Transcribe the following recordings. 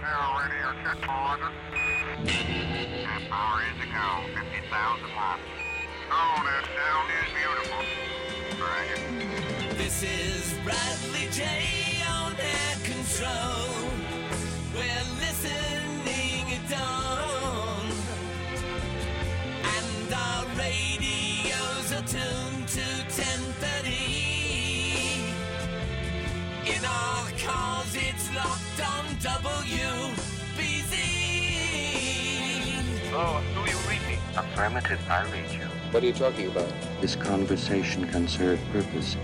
Radio check. To go. 50,000 watts. Oh, that sound is beautiful. Roger. This is Bradley Jay on air control. We're listening at dawn. And our radios are tuned to 1030. In our cars, it's locked on WBZ. Oh, who you reaching? Affirmative, I read you. What are you talking about? This conversation can serve purpose.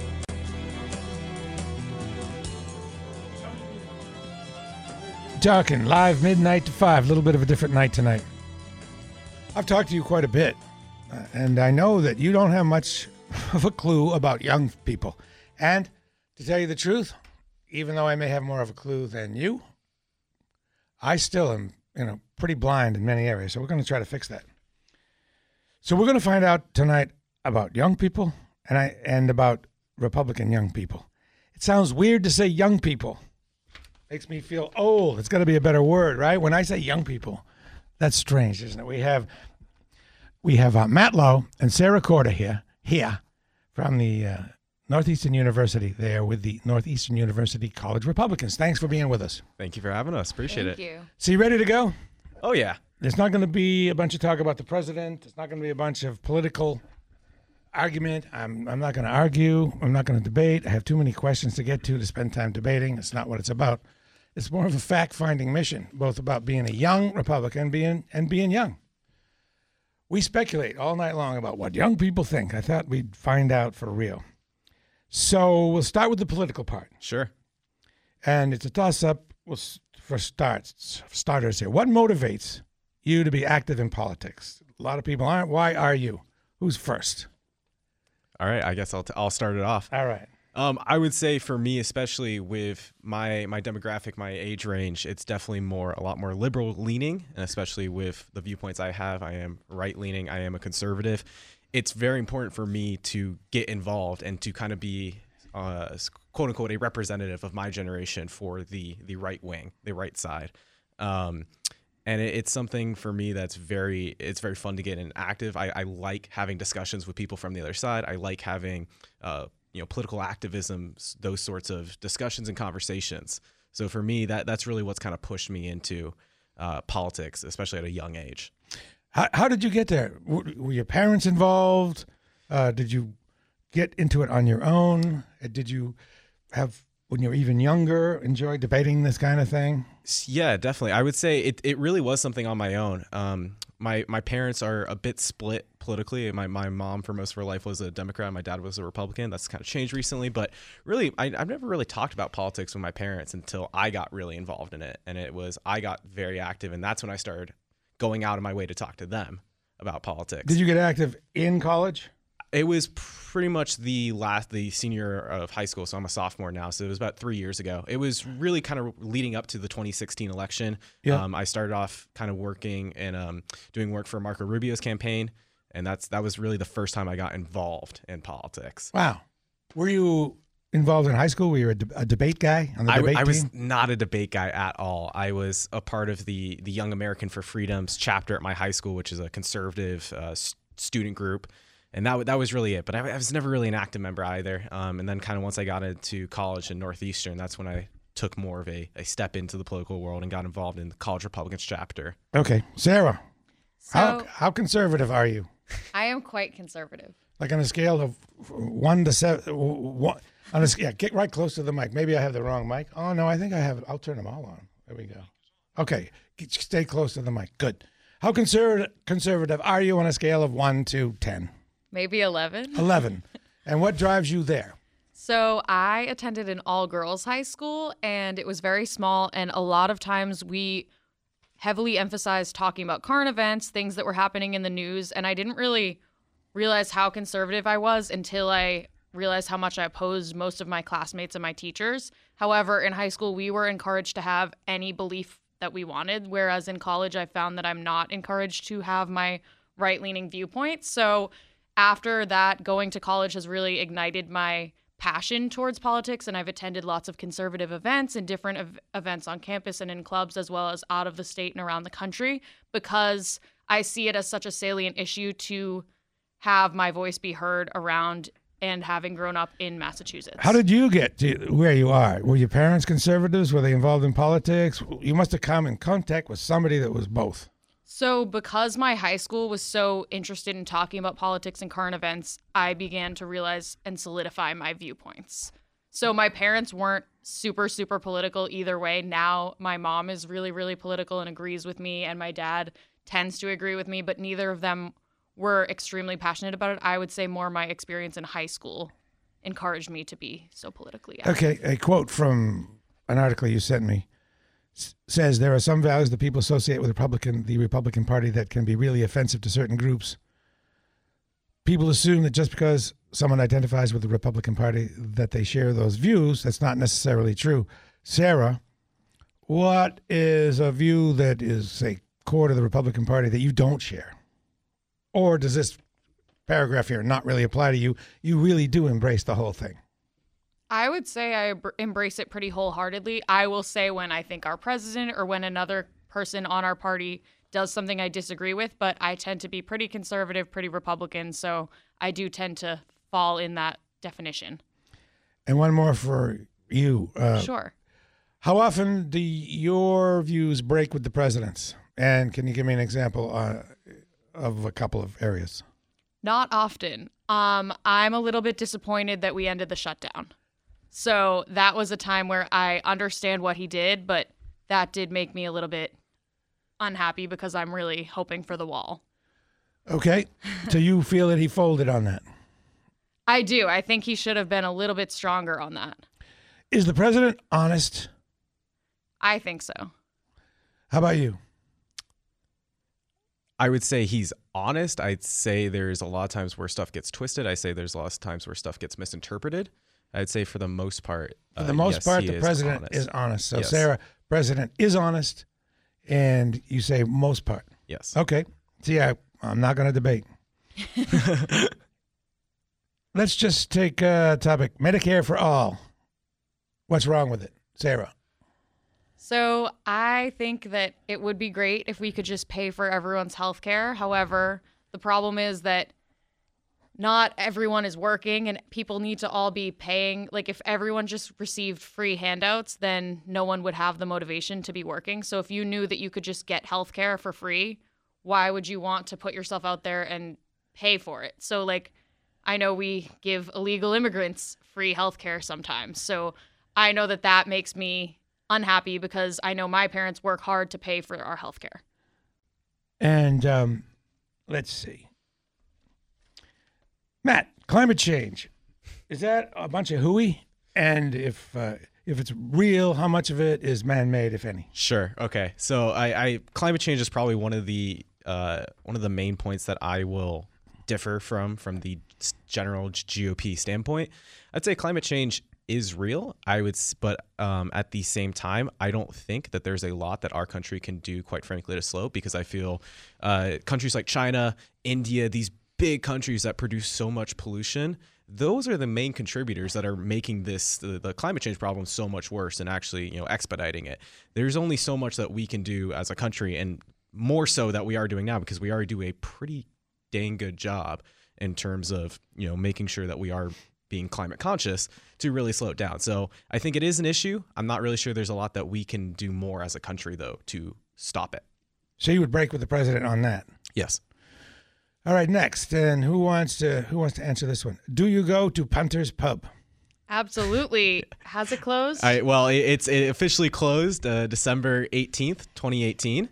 Talking live midnight to five. A little bit of a different night tonight. I've talked to you quite a bit, uh, and I know that you don't have much of a clue about young people. And to tell you the truth, even though I may have more of a clue than you, I still am, you know, pretty blind in many areas. So we're going to try to fix that. So we're going to find out tonight about young people and I and about Republican young people. It sounds weird to say young people makes me feel old. It's got to be a better word, right? When I say young people, that's strange, isn't it? We have we have uh, Matt Lowe and Sarah Corda here here from the uh, Northeastern University there with the Northeastern University College Republicans. Thanks for being with us. Thank you for having us. Appreciate Thank it. Thank you. So you ready to go? Oh yeah. There's not going to be a bunch of talk about the president. There's not going to be a bunch of political argument. I'm, I'm not going to argue. I'm not going to debate. I have too many questions to get to to spend time debating. It's not what it's about. It's more of a fact-finding mission, both about being a young Republican being and being young. We speculate all night long about what young people think. I thought we'd find out for real. So we'll start with the political part, Sure. and it's a toss-up. We'll for starts starters here. What motivates you to be active in politics? A lot of people aren't. Why are you? Who's first? All right. I guess I'll, t- I'll start it off. All right. Um, I would say for me, especially with my my demographic, my age range, it's definitely more a lot more liberal leaning, and especially with the viewpoints I have, I am right leaning. I am a conservative. It's very important for me to get involved and to kind of be, uh, quote unquote, a representative of my generation for the the right wing, the right side. Um, and it, it's something for me that's very it's very fun to get in active. I, I like having discussions with people from the other side. I like having uh, you know political activism, those sorts of discussions and conversations. So for me, that that's really what's kind of pushed me into uh, politics, especially at a young age. How, how did you get there? Were, were your parents involved? Uh, did you get into it on your own? Uh, Did you have, when you were even younger, enjoy debating this kind of thing? Yeah, definitely. I would say it, it really was something on my own. Um, my my parents are a bit split politically. My my mom for most of her life was a Democrat. My dad was a Republican. That's kind of changed recently, but really, I, I've never really talked about politics with my parents until I got really involved in it, and it was I got very active, and that's when I started going out of my way to talk to them about politics. Did you get active in college? It was pretty much the last, the senior of high school. So I'm a sophomore now. So it was about three years ago. It was really kind of leading up to the 2016 election. Yeah. Um, I started off kind of working and um, doing work for Marco Rubio's campaign, and that's that was really the first time I got involved in politics. Wow. Were you involved in high school? Were you a, de- a debate guy on the I, debate I was not a debate guy at all. I was a part of the the Young American for Freedom's chapter at my high school, which is a conservative uh, s- student group, and that that was really it. But I, I was never really an active member either. Um, and then kind of once I got into college in Northeastern, that's when I took more of a, a step into the political world and got involved in the College Republicans chapter. Okay. Sarah, how, how conservative are you? I am quite conservative. Like on a scale of one to seven, one, on a, yeah, get right close to the mic. Maybe I have the wrong mic. Oh, no, I think I have, I'll turn them all on. There we go. Okay. Stay close to the mic. Good. How conservative, conservative are you on a scale of one to 10? Maybe 11. 11. and what drives you there? So I attended an all girls high school and it was very small. And a lot of times we heavily emphasized talking about current events, things that were happening in the news. And I didn't really realize how conservative I was until I realized how much I opposed most of my classmates and my teachers. However, in high school, we were encouraged to have any belief that we wanted, whereas in college, I found that I'm not encouraged to have my right leaning viewpoints. So after that, going to college has really ignited my passion towards politics, and I've attended lots of conservative events and different ev- events on campus and in clubs, as well as out of the state and around the country, because I see it as such a salient issue to have my voice be heard around and having grown up in Massachusetts. How did you get to where you are? Were your parents conservatives? Were they involved in politics? You must have come in contact with somebody that was both. So, because my high school was so interested in talking about politics and current events, I began to realize and solidify my viewpoints. So, my parents weren't super, super political either way. Now, my mom is really, really political and agrees with me, and my dad tends to agree with me, but neither of them were extremely passionate about it. I would say more my experience in high school encouraged me to be so politically active. Okay, a quote from an article you sent me says there are some values that people associate with Republican, the Republican Party, that can be really offensive to certain groups. People assume that just because someone identifies with the Republican Party that they share those views. That's not necessarily true. Sarah, what is a view that is, a core to the Republican Party that you don't share? Or does this paragraph here not really apply to you? You really do embrace the whole thing. I would say I embrace it pretty wholeheartedly. I will say when I think our president or when another person on our party does something I disagree with, but I tend to be pretty conservative, pretty Republican, so I do tend to fall in that definition. And one more for you. Uh, sure. How often do your views break with the president's? And can you give me an example uh, of a couple of areas? Not often. Um, I'm a little bit disappointed that we ended the shutdown. So that was a time where I understand what he did, but that did make me a little bit unhappy because I'm really hoping for the wall. Okay. so you feel that he folded on that? I do. I think he should have been a little bit stronger on that. Is the president honest? I think so. How about you? I would say he's honest. I'd say there's a lot of times where stuff gets twisted. I say there's a lot of times where stuff gets misinterpreted. I'd say for the most part, For the uh, most yes, part, the is president honest. is honest. So, Yes. Sarah, president is honest, and you say most part. Yes. Okay. See, I, I'm not going to debate. Let's just take a topic Medicare for all. What's wrong with it? Sarah. So I think that it would be great if we could just pay for everyone's health care. However, the problem is that not everyone is working and people need to all be paying. Like, if everyone just received free handouts, then no one would have the motivation to be working. So, if you knew that you could just get health care for free, why would you want to put yourself out there and pay for it? So, like, I know we give illegal immigrants free health care sometimes. So, I know that that makes me unhappy because I know my parents work hard to pay for our health care. And um, let's see. Matt, climate change. Is that a bunch of hooey? And if uh, if it's real, how much of it is man made, if any? Sure. Okay. So I, I climate change is probably one of the uh, one of the main points that I will differ from from the general GOP standpoint. I'd say climate change is real. I would, but um, at the same time, I don't think that there's a lot that our country can do, quite frankly, to slow. Because I feel uh, countries like China, India, these big countries that produce so much pollution those are the main contributors that are making this the, the climate change problem so much worse and actually you know expediting it there's only so much that we can do as a country and more so that we are doing now because we already do a pretty dang good job in terms of you know making sure that we are being climate conscious to really slow it down so i think it is an issue i'm not really sure there's a lot that we can do more as a country though to stop it So you would break with the president on that. yes All right, next. And who wants to who wants to answer this one? Do you go to Punter's Pub? Absolutely. Has it closed? I, well, it, it's it officially closed uh, December 18th, 2018.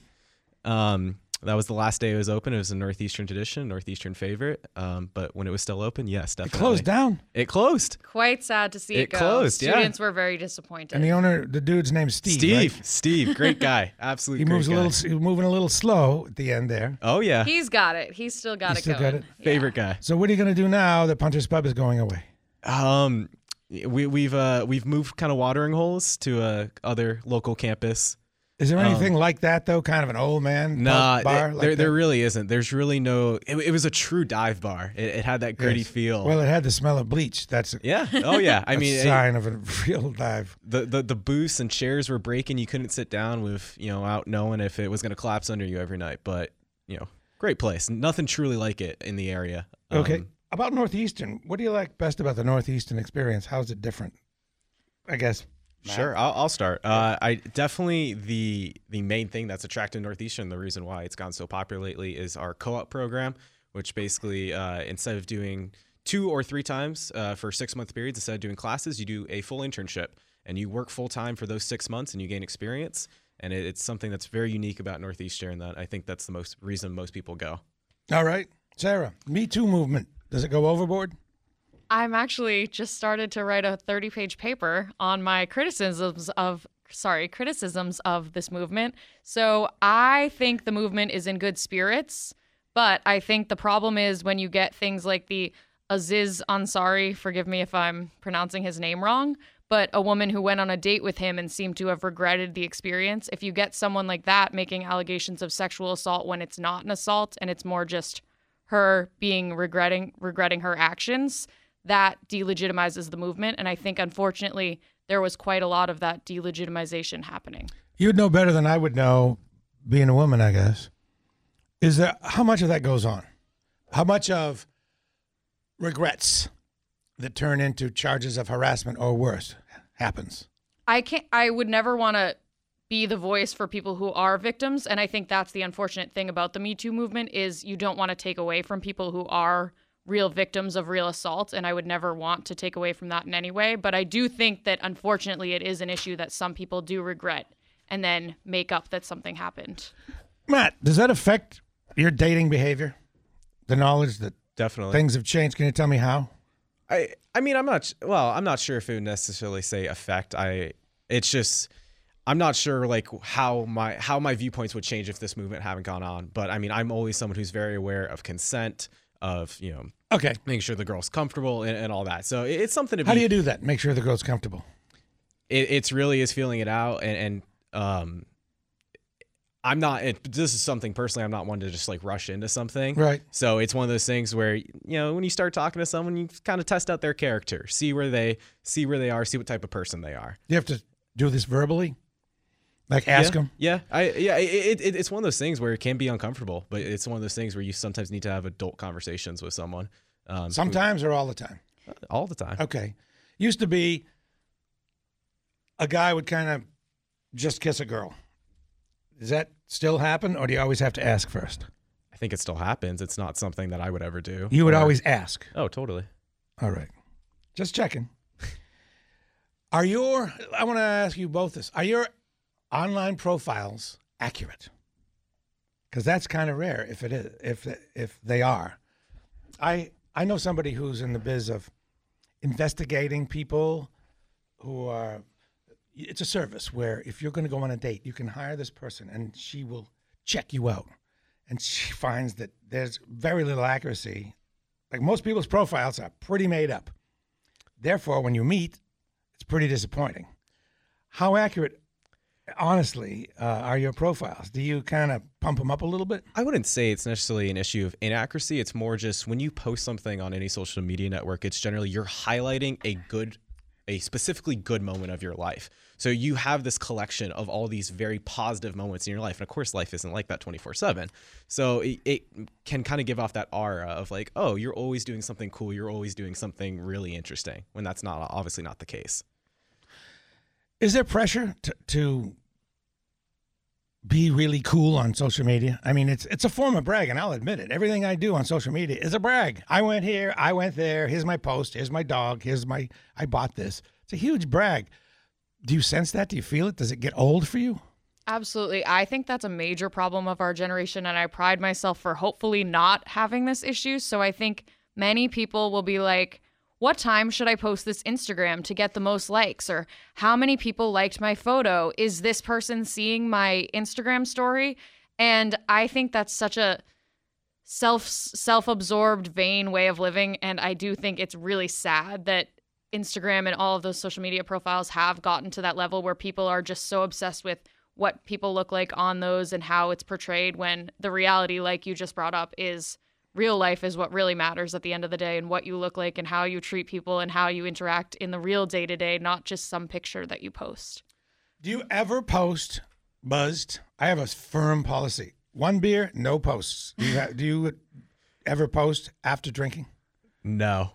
Um, That was the last day it was open. It was a northeastern tradition, northeastern favorite. Um, but when it was still open, yes, definitely. It closed down. It closed. Quite sad to see it, It go. closed, yeah. Students were very disappointed. And the owner, the dude's name's Steve. Steve, right? Steve, great guy, absolutely. He moves a little, he's moving a little slow at the end there. Oh yeah, He's got it. He's still got He's it still going. got it? Yeah. favorite guy. So what are you going to do now that Punter's Pub is going away? Um, we, we've uh we've moved kind of watering holes to a other local campus. Is there anything like that though? Kind of an old man Um, Nah, bar? it- like there that? there really isn't. There's really no. It, it was a true dive bar. It, it had that gritty Yes. feel. Well, it had the smell of bleach. That's yeah. Oh yeah. I mean, sign of a real dive. the, the the booths and chairs were breaking. You couldn't sit down with you know out knowing if it was going to collapse under you every night. But you know, great place. Nothing truly like it in the area. Okay. Um, about Northeastern, what do you like best about the Northeastern experience? How's it different? I guess. Sure, I'll, I'll start. Uh, I definitely the the main thing that's attracted Northeastern, the reason why it's gone so popular lately, is our co-op program, which basically uh, instead of doing two or three times uh, for six month periods, instead of doing classes, you do a full internship and you work full time for those six months and you gain experience. And it, it's something that's very unique about Northeastern that I think that's the most reason most people go. All right. Sarah, Me Too movement. Does it go overboard? I'm actually just started to write a 30 page paper on my criticisms of sorry, criticisms of this movement. So I think the movement is in good spirits, but I think the problem is when you get things like the Aziz Ansari, forgive me if I'm pronouncing his name wrong, but a woman who went on a date with him and seemed to have regretted the experience. If you get someone like that making allegations of sexual assault when it's not an assault and it's more just her being regretting regretting her actions, that delegitimizes the movement. And I think unfortunately there was quite a lot of that delegitimization happening. You'd know better than I would know, being a woman, I guess. Is there how much of that goes on? How much of regrets that turn into charges of harassment or worse happens? I can't I would never want to be the voice for people who are victims and I think that's the unfortunate thing about the Me Too movement is you don't want to take away from people who are real victims of real assault and I would never want to take away from that in any way, but I do think that unfortunately it is an issue that some people do regret and then make up that something happened. Matt, does that affect your dating behavior? The knowledge that Definitely. things have changed. Can you tell me how? I I mean I'm not well I'm not sure if it would necessarily say affect I it's just I'm not sure like how my how my viewpoints would change if this movement hadn't gone on but I mean I'm always someone who's very aware of consent of you know Okay. making sure the girl's comfortable and, and all that so it- it's something to How be do you do that? Make sure the girl's comfortable. it, it's really is feeling it out and, and um I'm not it, this is something personally I'm not one to just like rush into something Right. so it's one of those things where you know when you start talking to someone you kind of test out their character see where they see where they are see what type of person they are You have to do this verbally? Like ask yeah, them? yeah I yeah it, it, it's one of those things where it can be uncomfortable but it's one of those things where you sometimes need to have adult conversations with someone um Sometimes or all the time? all the time Okay. Used to be a guy would kind of just kiss a girl. Does that still happen, or do you always have to ask first? I think it still happens it's not something that I would ever do You would Or- always ask. oh totally All right. Just checking. Are your, I want to ask you both this, are your online profiles accurate? Because that's kind of rare if it is, if, if they are. I, I know somebody who's in the biz of investigating people who are, it's a service where if you're going to go on a date, you can hire this person and she will check you out. And she finds that there's very little accuracy like most people's profiles are pretty made up. Therefore, when you meet, it's pretty disappointing. How accurate, honestly, uh, are your profiles? Do you kind of pump them up a little bit? I wouldn't say it's necessarily an issue of inaccuracy. It's more just when you post something on any social media network, it's generally you're highlighting a good, a specifically good moment of your life. So you have this collection of all these very positive moments in your life. And of course, life isn't like that 24 7. So it, it can kind of give off that aura of like, oh, you're always doing something cool. You're always doing something really interesting when that's not obviously not the case. Is there pressure to, to be really cool on social media? I mean, it's it's a form of brag, and I'll admit it. Everything I do on social media is a brag. I went here, I went there. Here's my post. Here's my dog. Here's my I bought this. It's a huge brag. Do you sense that? Do you feel it? Does it get old for you? Absolutely. I think that's a major problem of our generation, and I pride myself for hopefully not having this issue. So I think many people will be like, what time should I post this Instagram to get the most likes? Or how many people liked my photo? Is this person seeing my Instagram story? And I think that's such a self self-absorbed vain way of living and I do think it's really sad that Instagram and all of those social media profiles have gotten to that level where people are just so obsessed with what people look like on those and how it's portrayed when the reality like you just brought up is real life is what really matters at the end of the day and what you look like and how you treat people and how you interact in the real day to day not just some picture that you post. Do you ever post buzzed? I have a firm policy. One beer, no posts. Do you, ha- do you ever post after drinking? No.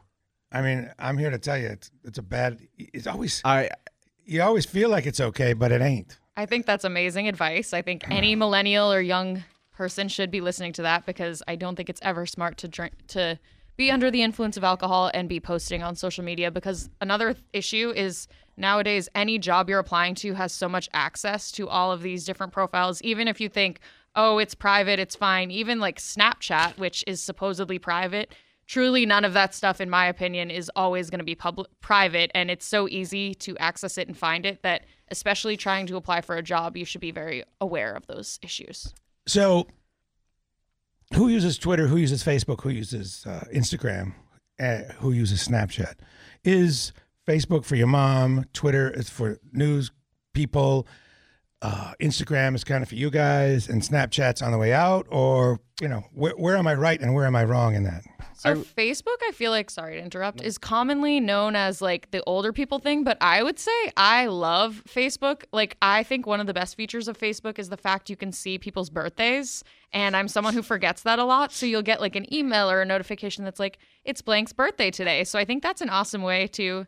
I mean, I'm here to tell you, it's it's a bad. It's always I you always feel like it's okay, but it ain't. I think that's amazing advice. I think any millennial or young person should be listening to that because I don't think it's ever smart to drink to be under the influence of alcohol and be posting on social media because another issue is nowadays any job you're applying to has so much access to all of these different profiles. Even if you think oh it's private it's fine. Even like Snapchat which is supposedly private truly none of that stuff in my opinion is always going to be public private. And it's so easy to access it and find it that especially trying to apply for a job you should be very aware of those issues So, who uses Twitter? Who uses Facebook? Who uses uh, Instagram? Uh, who uses Snapchat? Is Facebook for your mom? Twitter is for news people. Uh, Instagram is kind of for you guys, and Snapchat's on the way out. Or you know, where, where am I right and where am I wrong in that? So Facebook, I feel like, sorry to interrupt, is commonly known as like the older people thing, but I would say I love Facebook. Like I think one of the best features of Facebook is the fact you can see people's birthdays, and I'm someone who forgets that a lot. So you'll get like an email or a notification that's like it's Blank's birthday today. So I think that's an awesome way to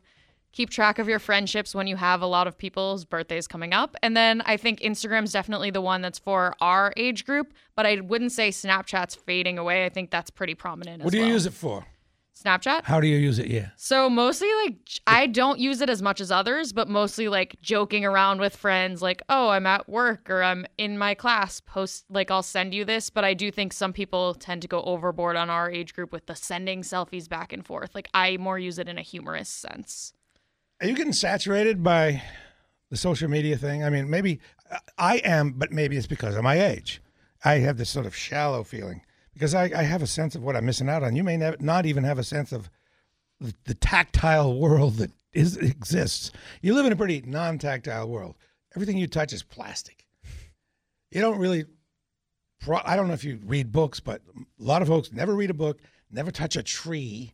keep track of your friendships when you have a lot of people's birthdays coming up. And then I think Instagram's definitely the one that's for our age group, but I wouldn't say Snapchat's fading away. I think that's pretty prominent What do you well. use it for? Snapchat? How do you use it? Yeah. So mostly like I don't use it as much as others, but mostly like joking around with friends like, "Oh, I'm at work or I'm in my class, post like I'll send you this." But I do think some people tend to go overboard on our age group with the sending selfies back and forth. Like I more use it in a humorous sense. Are you getting saturated by the social media thing? I mean, maybe uh, I am, but maybe it's because of my age. I have this sort of shallow feeling because I, I have a sense of what I'm missing out on. You may not even have a sense of the, the tactile world that is exists. You live in a pretty non-tactile world. Everything you touch is plastic. You don't really. I don't know if you read books, but a lot of folks never read a book, never touch a tree.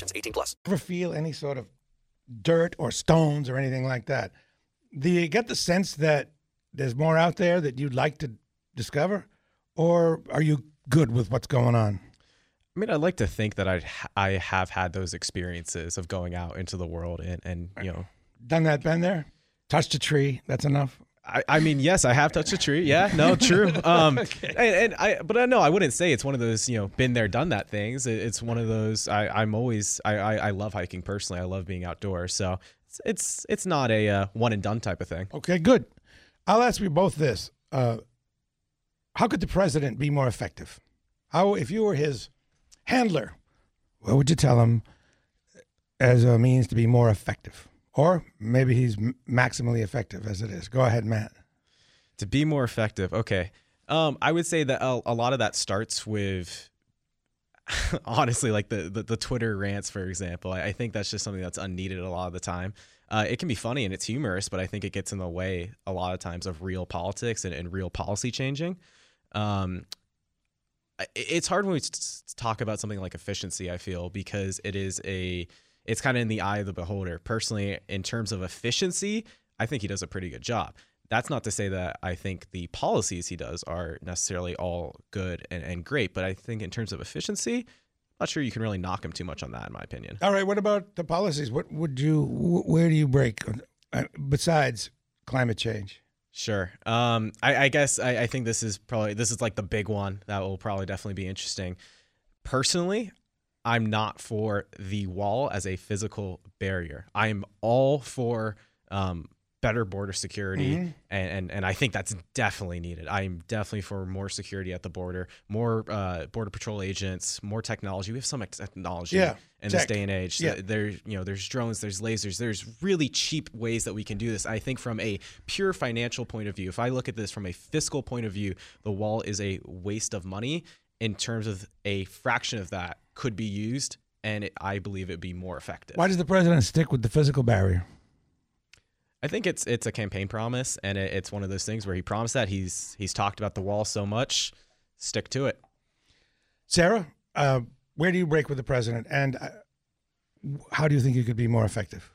18 plus. ever feel any sort of dirt or stones or anything like that. Do you get the sense that there's more out there that you'd like to discover, or are you good with what's going on? I mean, I'd like to think that I I have had those experiences of going out into the world and and you know, Done that, been there, touched a tree. That's enough. I, I mean, yes, I have touched a tree. Yeah, no, true. Um, and, and I, but I no, I wouldn't say it's one of those you know been there, done that things. It, it's one of those. I, I'm always I, I I love hiking personally. I love being outdoors. So it's it's, it's not a uh, one and done type of thing. Okay, good. I'll ask you both this: uh, How could the president be more effective? How, if you were his handler, what would you tell him as a means to be more effective? Or maybe he's maximally effective as it is. Go ahead, Matt. to be more effective okay um, i would say that a, a lot of that starts with honestly like the, the the twitter rants for example I, I think that's just something that's unneeded a lot of the time uh, it can be funny and it's humorous but i think it gets in the way a lot of times of real politics and, and real policy changing um, it's hard when we talk about something like efficiency i feel because it is a it's kind of in the eye of the beholder personally in terms of efficiency i think he does a pretty good job That's not to say that I think the policies he does are necessarily all good and, and great, but I think in terms of efficiency, I'm not sure you can really knock him too much on that, in my opinion. All right. What about the policies? What would you? Where do you break uh, besides climate change? Sure. Um, I, I guess I, I think this is probably this is like the big one that will probably definitely be interesting. Personally, I'm not for the wall as a physical barrier. I'm all for um, better border security, and, and and I think that's definitely needed. I'm definitely for more security at the border, more uh, border patrol agents, more technology. We have so much technology Yeah, in this day and age. Yeah. There, you know, there's drones, there's lasers, there's really cheap ways that we can do this. I think from a pure financial point of view, if I look at this from a fiscal point of view, the wall is a waste of money. In terms of a fraction of that could be used, and it, I believe it'd be more effective. Why does the president stick with the physical barrier? I think it's it's a campaign promise, and it, it's one of those things where he promised that he's he's talked about the wall so much, stick to it. Sarah, uh, where do you break with the president, and uh, how do you think you could be more effective?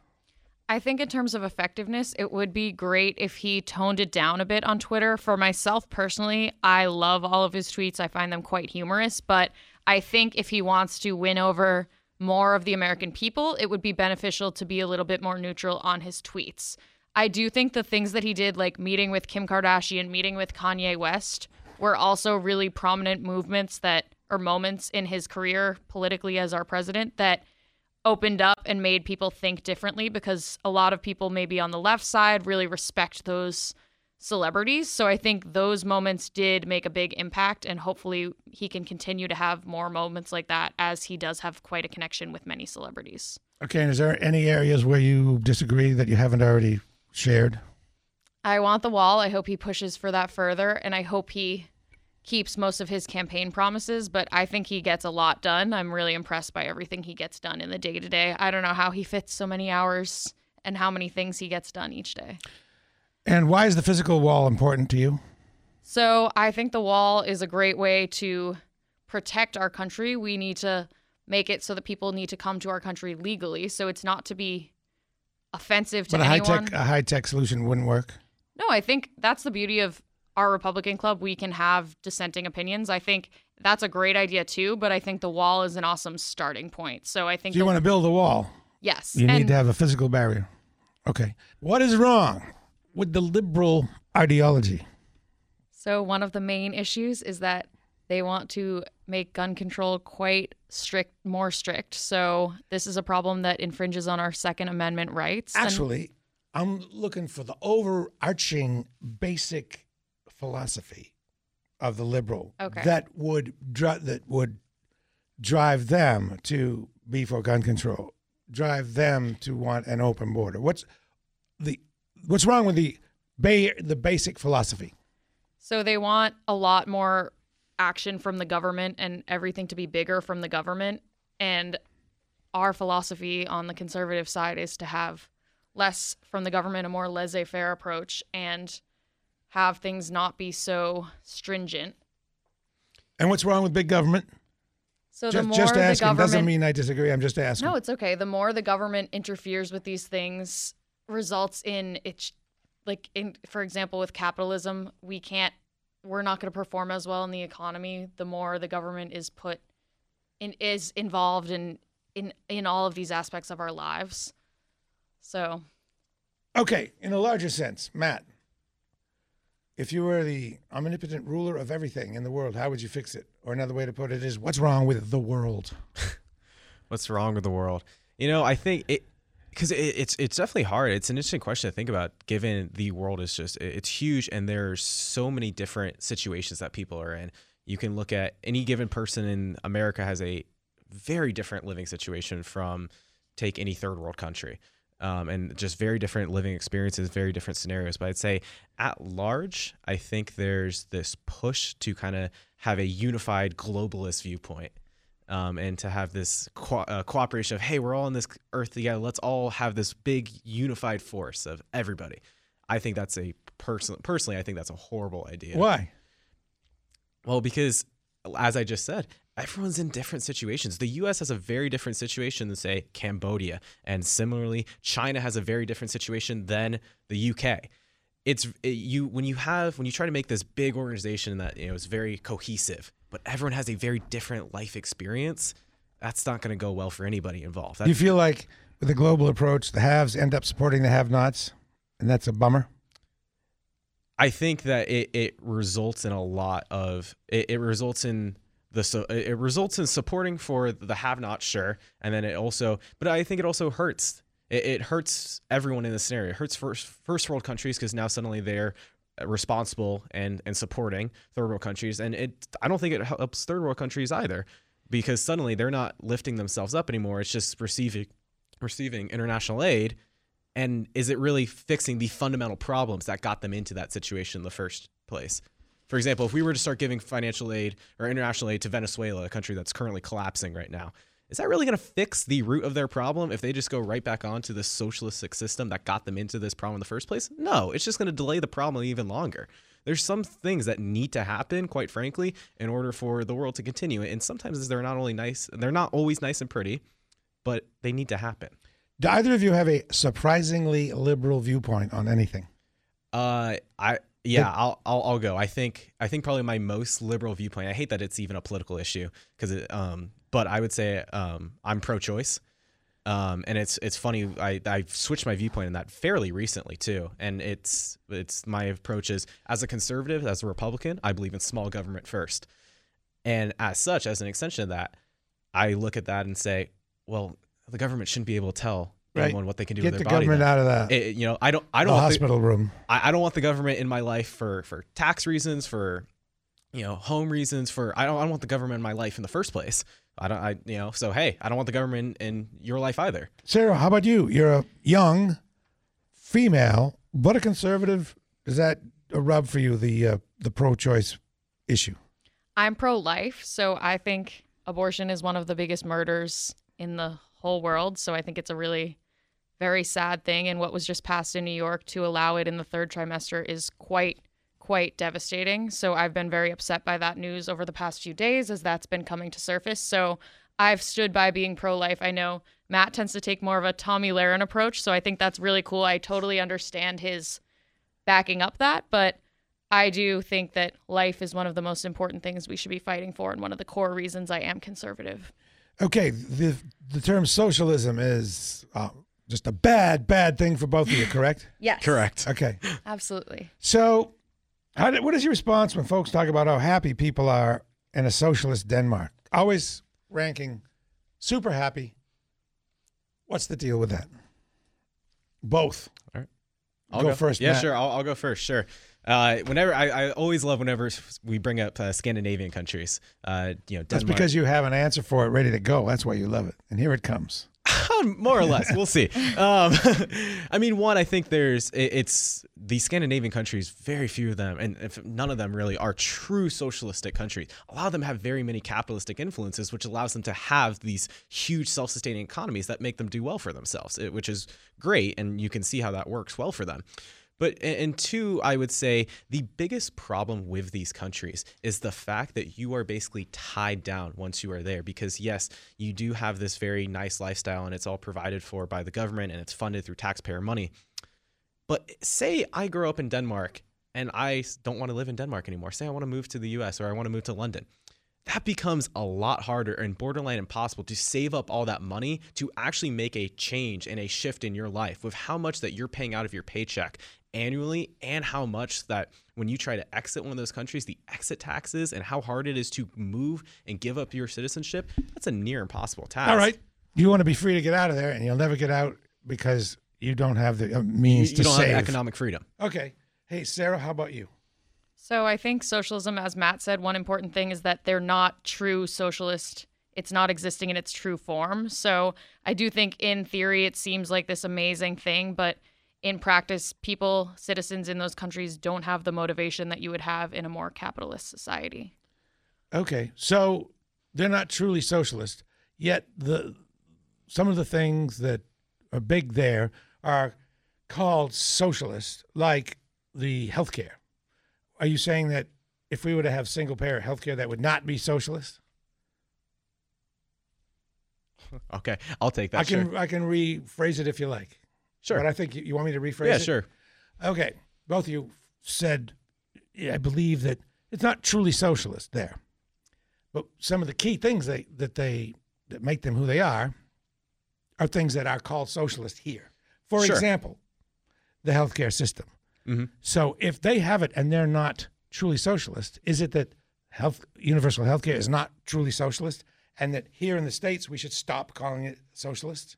I think in terms of effectiveness, it would be great if he toned it down a bit on Twitter. For myself personally, I love all of his tweets. I find them quite humorous, but I think if he wants to win over more of the American people, it would be beneficial to be a little bit more neutral on his tweets. I do think the things that he did, like meeting with Kim Kardashian, meeting with Kanye West, were also really prominent movements that, or moments in his career politically as our president that opened up and made people think differently because a lot of people maybe on the left side really respect those celebrities. So I think those moments did make a big impact and hopefully he can continue to have more moments like that as he does have quite a connection with many celebrities. Okay, and is there any areas where you disagree that you haven't already shared? I want the wall. I hope he pushes for that further and I hope he keeps most of his campaign promises, but I think he gets a lot done. I'm really impressed by everything he gets done in the day to day. I don't know how he fits so many hours and how many things he gets done each day. And why is the physical wall important to you? So I think the wall is a great way to protect our country. We need to make it so that people need to come to our country legally. So it's not to be offensive to But a high anyone. tech a high tech solution wouldn't work. No, I think that's the beauty of our Republican club. We can have dissenting opinions. I think that's a great idea too, but I think the wall is an awesome starting point. So I think So you want to build a wall. yes, You need to have a physical barrier. Okay. What is wrong with the liberal ideology? So, one of the main issues is that they want to make gun control quite strict, more strict. So, this is a problem that infringes on our Second Amendment rights. Actually, I'm looking for the overarching basic philosophy of the liberal Okay. that would dri- that would drive them to be for gun control, drive them to want an open border. What's the what's wrong with the ba- the basic philosophy? so, they want a lot more action from the government and everything to be bigger from the government. And our philosophy on the conservative side is to have less from the government, a more laissez faire approach, and have things not be so stringent. And what's wrong with big government? So, the just more just the asking government doesn't mean I disagree. I'm just asking. No, it's okay. The more the government interferes with these things results in it like in for example with capitalism, we can't we're not going to perform as well in the economy the more the government is put in is involved in in in all of these aspects of our lives. So, Okay, in a larger sense, Matt, if you were the omnipotent ruler of everything in the world, how would you fix it? Or another way to put it is, what's wrong with the world? What's wrong with the world? You know, I think it because it, it's it's definitely hard. It's an interesting question to think about, given the world is just it's huge and there's so many different situations that people are in. You can look at any given person in America has a very different living situation from take any third world country. Um, and just very different living experiences, very different scenarios. But I'd say at large, I think there's this push to kind of have a unified globalist viewpoint um, and to have this co- uh, cooperation of hey we're all on this earth together. Let's all have this big unified force of everybody. I think that's a person personally i think that's a horrible idea. Why? well because as i just said everyone's in different situations. The us has a very different situation than say cambodia and similarly china has a very different situation than the uk it's it, you when you have when you try to make this big organization that you know is very cohesive, but everyone has a very different life experience. That's not going to go well for anybody involved. Do you feel like with the global approach, the haves end up supporting the have-nots, and that's a bummer? I think that it, it results in a lot of it, it results in the so it results in supporting for the have not sure and then it also but I think it also hurts it, it hurts everyone in this scenario. It hurts first first world countries because now suddenly they're uh, responsible and and supporting third world countries. And it I don't think it helps third world countries either because suddenly they're not lifting themselves up anymore. It's just receiving receiving international aid. And is it really fixing the fundamental problems that got them into that situation in the first place? For example, if we were to start giving financial aid or international aid to Venezuela, a country that's currently collapsing right now, is that really going to fix the root of their problem if they just go right back onto the socialistic system that got them into this problem in the first place? No, it's just going to delay the problem even longer. There's some things that need to happen, quite frankly, in order for the world to continue. And sometimes they're not only nice, they're not always nice and pretty, but they need to happen. Do either of you have a surprisingly liberal viewpoint on anything? Uh, I yeah, I'll, I'll I'll go. I think I think probably my most liberal viewpoint. I hate that it's even a political issue because it um, but I would say um, I'm pro-choice. Um, and it's it's funny. I I switched my viewpoint in that fairly recently too. And it's it's my approach is as a conservative, as a Republican, I believe in small government first. And as such, as an extension of that, I look at that and say, well, the government shouldn't be able to tell Right. anyone what they can do Get with the their body. government then. out of that. It- you know, I don't I don't want the- hospital room. I, I don't want the government in my life for for tax reasons, for you know, home reasons, for I don't I don't want the government in my life in the first place. I don't I you know, so hey, I don't want the government in your life either. Sarah, how about you? You're a young female, but a conservative. Is that a rub for you? The uh, the pro-choice issue. I'm pro life, so I think abortion is one of the biggest murders in the whole world. So I think it's a really very sad thing. And what was just passed in New York to allow it in the third trimester is quite, quite devastating. So I've been very upset by that news over the past few days as that's been coming to surface. So I've stood by being pro life. I know Matt tends to take more of a Tomi Lahren approach. So I think that's really cool. I totally understand his backing up that, but I do think that life is one of the most important things we should be fighting for, and one of the core reasons I am conservative. Okay, the the term socialism is uh, just a bad, bad thing for both of you. Correct? Yes. Correct. Okay. Absolutely. So, how did, what is your response when folks talk about how happy people are in a socialist Denmark? Always ranking super happy. What's the deal with that? Both. I'll Go first, Yeah, Matt. sure. I'll, I'll go first. Sure. Uh, whenever I, I always love whenever we bring up uh, Scandinavian countries. Uh, you know, That's because you have an answer for it ready to go. That's why you love it. And here it comes. more or less. We'll see. Um, I mean, one, I think there's it, it's the Scandinavian countries. Very few of them, and if none of them really are true socialistic countries. A lot of them have very many capitalistic influences, which allows them to have these huge self-sustaining economies that make them do well for themselves, which is great, and you can see how that works well for them. But and two, I would say the biggest problem with these countries is the fact that you are basically tied down once you are there. Because yes, you do have this very nice lifestyle, and it's all provided for by the government, and it's funded through taxpayer money. But say I grow up in Denmark and I don't want to live in Denmark anymore. Say I want to move to the US or I want to move to London. That becomes a lot harder and borderline impossible to save up all that money to actually make a change and a shift in your life with how much that you're paying out of your paycheck annually and how much that when you try to exit one of those countries, the exit taxes and how hard it is to move and give up your citizenship, that's a near impossible task. All right. You want to be free to get out of there, and you'll never get out because you don't have the uh, You, means you to don't save. have economic freedom. okay. Hey, Sarah, how about you? So I think socialism, as Matt said, one important thing is that they're not true socialist. It's not existing in its true form. So I do think in theory it seems like this amazing thing, but in practice, people, citizens in those countries don't have the motivation that you would have in a more capitalist society. Okay. So they're not truly socialist, yet the some of the things that are big there are called socialist, like the healthcare. Are you saying that if we were to have single payer healthcare, that would not be socialist? Okay, I'll take that. I can sure. I can rephrase it if you like. Sure. But I think you, you want me to rephrase yeah, it. sure. Okay. both of you said, I believe that it's not truly socialist there, but some of the key things they, that they that make them who they are are things that are called socialist here. For Sure. example, the healthcare system. Mhm. So if they have it and they're not truly socialist, is it that health universal healthcare is not truly socialist, and that here in the states we should stop calling it socialist?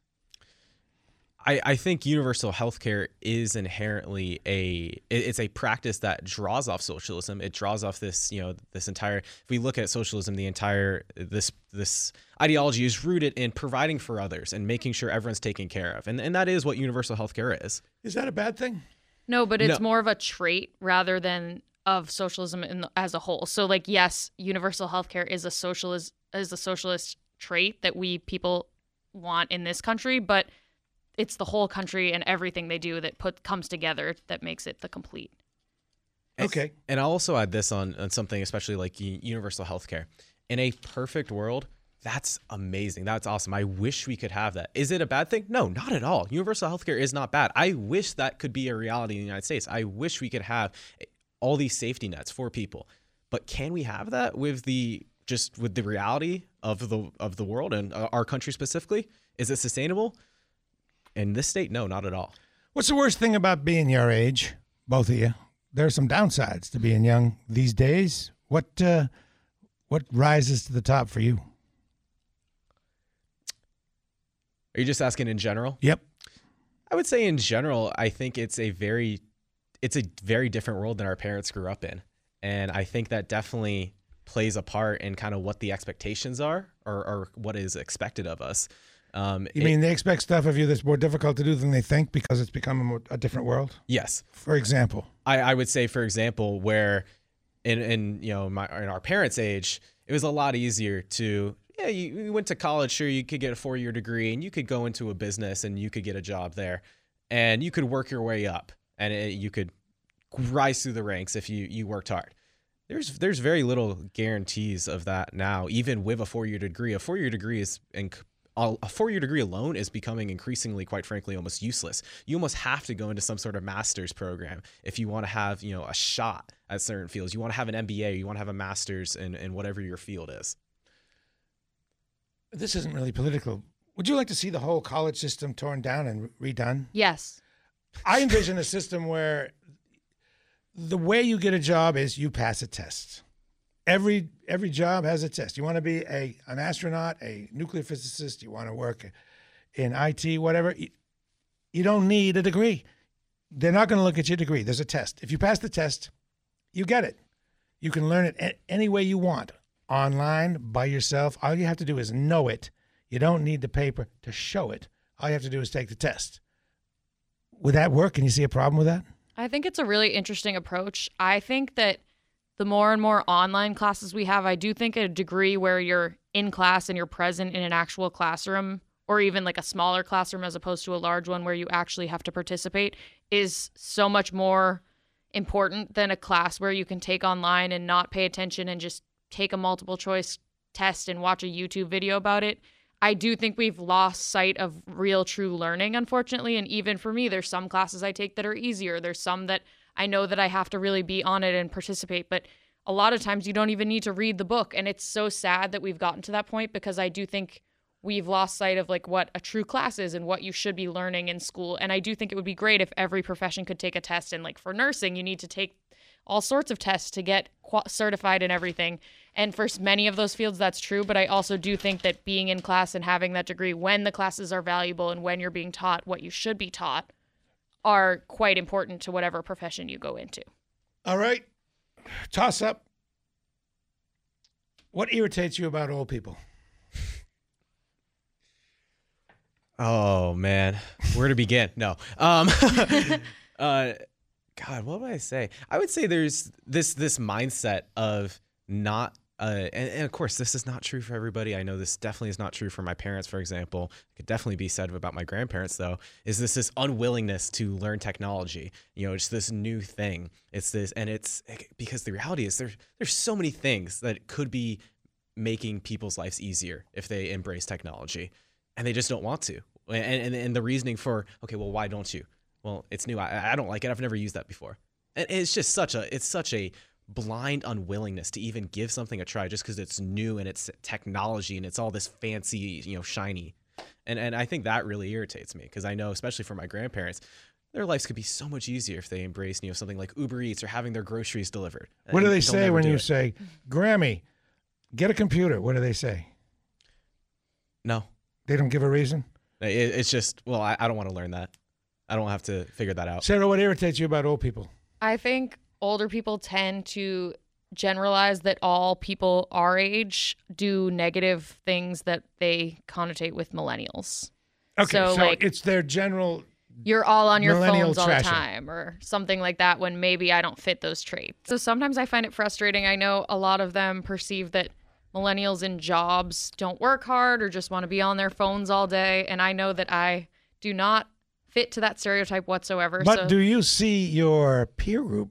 I, I think universal healthcare is inherently a it's a practice that draws off socialism. It draws off this you know this entire. If we look at socialism, the entire this this ideology is rooted in providing for others and making sure everyone's taken care of, and and that is what universal healthcare is. Is that a bad thing? No, but it's No. more of a trait rather than of socialism in the, as a whole. So, like, yes, universal healthcare is a socialist is a socialist trait that we people want in this country, but it's the whole country and everything they do that put comes together that makes it the complete. Okay. And I'll also add this on, on something, especially like u- universal healthcare. In a perfect world, that's amazing. That's awesome. I wish we could have that. Is it a bad thing? No, not at all. Universal healthcare is not bad. I wish that could be a reality in the United States. I wish we could have all these safety nets for people. But can we have that with the just with the reality of the of the world and uh, our country specifically? Is it sustainable? In this state, no, not at all. What's the worst thing about being your age, both of you? There are some downsides to being young these days. What uh, what rises to the top for you? Are you just asking in general? Yep. I would say in general, I think it's a very it's a very different world than our parents grew up in. And I think that definitely plays a part in kind of what the expectations are or, or what is expected of us. Um, You it- mean they expect stuff of you that's more difficult to do than they think because it's become a, more, a different world? yes. For example, I, I would say, for example, where in, in you know my in our parents' age, it was a lot easier to yeah you, you went to college, sure you could get a four year degree and you could go into a business and you could get a job there, and you could work your way up and it, you could rise through the ranks if you you worked hard. There's there's very little guarantees of that now, even with a four year degree. A four year degree is in, a four year degree alone is becoming increasingly, quite frankly, almost useless. You almost have to go into some sort of master's program if you want to have you know a shot at certain fields. You want to have an MBA, you want to have a master's in, in whatever your field is. this isn't really political. Would you like to see the whole college system torn down and redone? Yes. I envision a system where the way you get a job is you pass a test. Every every job has a test. You want to be a an astronaut, a nuclear physicist, you want to work in IT, whatever. You, you don't need a degree. They're not going to look at your degree. There's a test. If you pass the test, you get it. You can learn it any way you want, online, by yourself. All you have to do is know it. You don't need the paper to show it. All you have to do is take the test. Would that work? Can you see a problem with that? I think it's a really interesting approach. I think that the more and more online classes we have, I do think a degree where you're in class and you're present in an actual classroom or even like a smaller classroom as opposed to a large one where you actually have to participate is so much more important than a class where you can take online and not pay attention and just take a multiple choice test and watch a YouTube video about it. I do think we've lost sight of real true learning, unfortunately. And even for me, there's some classes I take that are easier. There's some that I know that I have to really be on it and participate. But a lot of times you don't even need to read the book. And it's so sad that we've gotten to that point because I do think we've lost sight of like what a true class is and what you should be learning in school. And I do think it would be great if every profession could take a test. And like for nursing, you need to take all sorts of tests to get certified and everything. And for many of those fields, that's true. But I also do think that being in class and having that degree when the classes are valuable and when you're being taught what you should be taught are quite important to whatever profession you go into. All right. Toss up. What irritates you about old people? Oh man, where to begin? No. Um, uh, God, what would I say? I would say there's this this mindset of not. Uh, and, and of course, this is not true for everybody. I know this definitely is not true for my parents, for example. It could definitely be said about my grandparents, though. Is this this unwillingness to learn technology? You know, it's this new thing. It's this, and it's because the reality is there's there's so many things that could be making people's lives easier if they embrace technology and they just don't want to. And, and, and the reasoning for, okay, well, why don't you? Well, it's new. I, I don't like it. I've never used that before. And it's just such a it's such a blind unwillingness to even give something a try just because it's new and it's technology and it's all this fancy, you know, shiny. And and I think that really irritates me because I know, especially for my grandparents, their lives could be so much easier if they embraced, you know, something like Uber Eats or having their groceries delivered. What do they say when do you it. say, Grammy, get a computer? What do they say? no? They don't give a reason? It, it's just well, I, I don't want to learn that. I don't have to figure that out. Sarah, what irritates you about old people? I think older people tend to generalize that all people our age do negative things that they connotate with millennials. Okay, so, So, like- it's their general. You're all on your phones all the time or something like that when maybe I don't fit those traits. So sometimes I find it frustrating. I know a lot of them perceive that millennials in jobs don't work hard or just want to be on their phones all day and I know that I do not fit to that stereotype whatsoever. But so do you see your peer group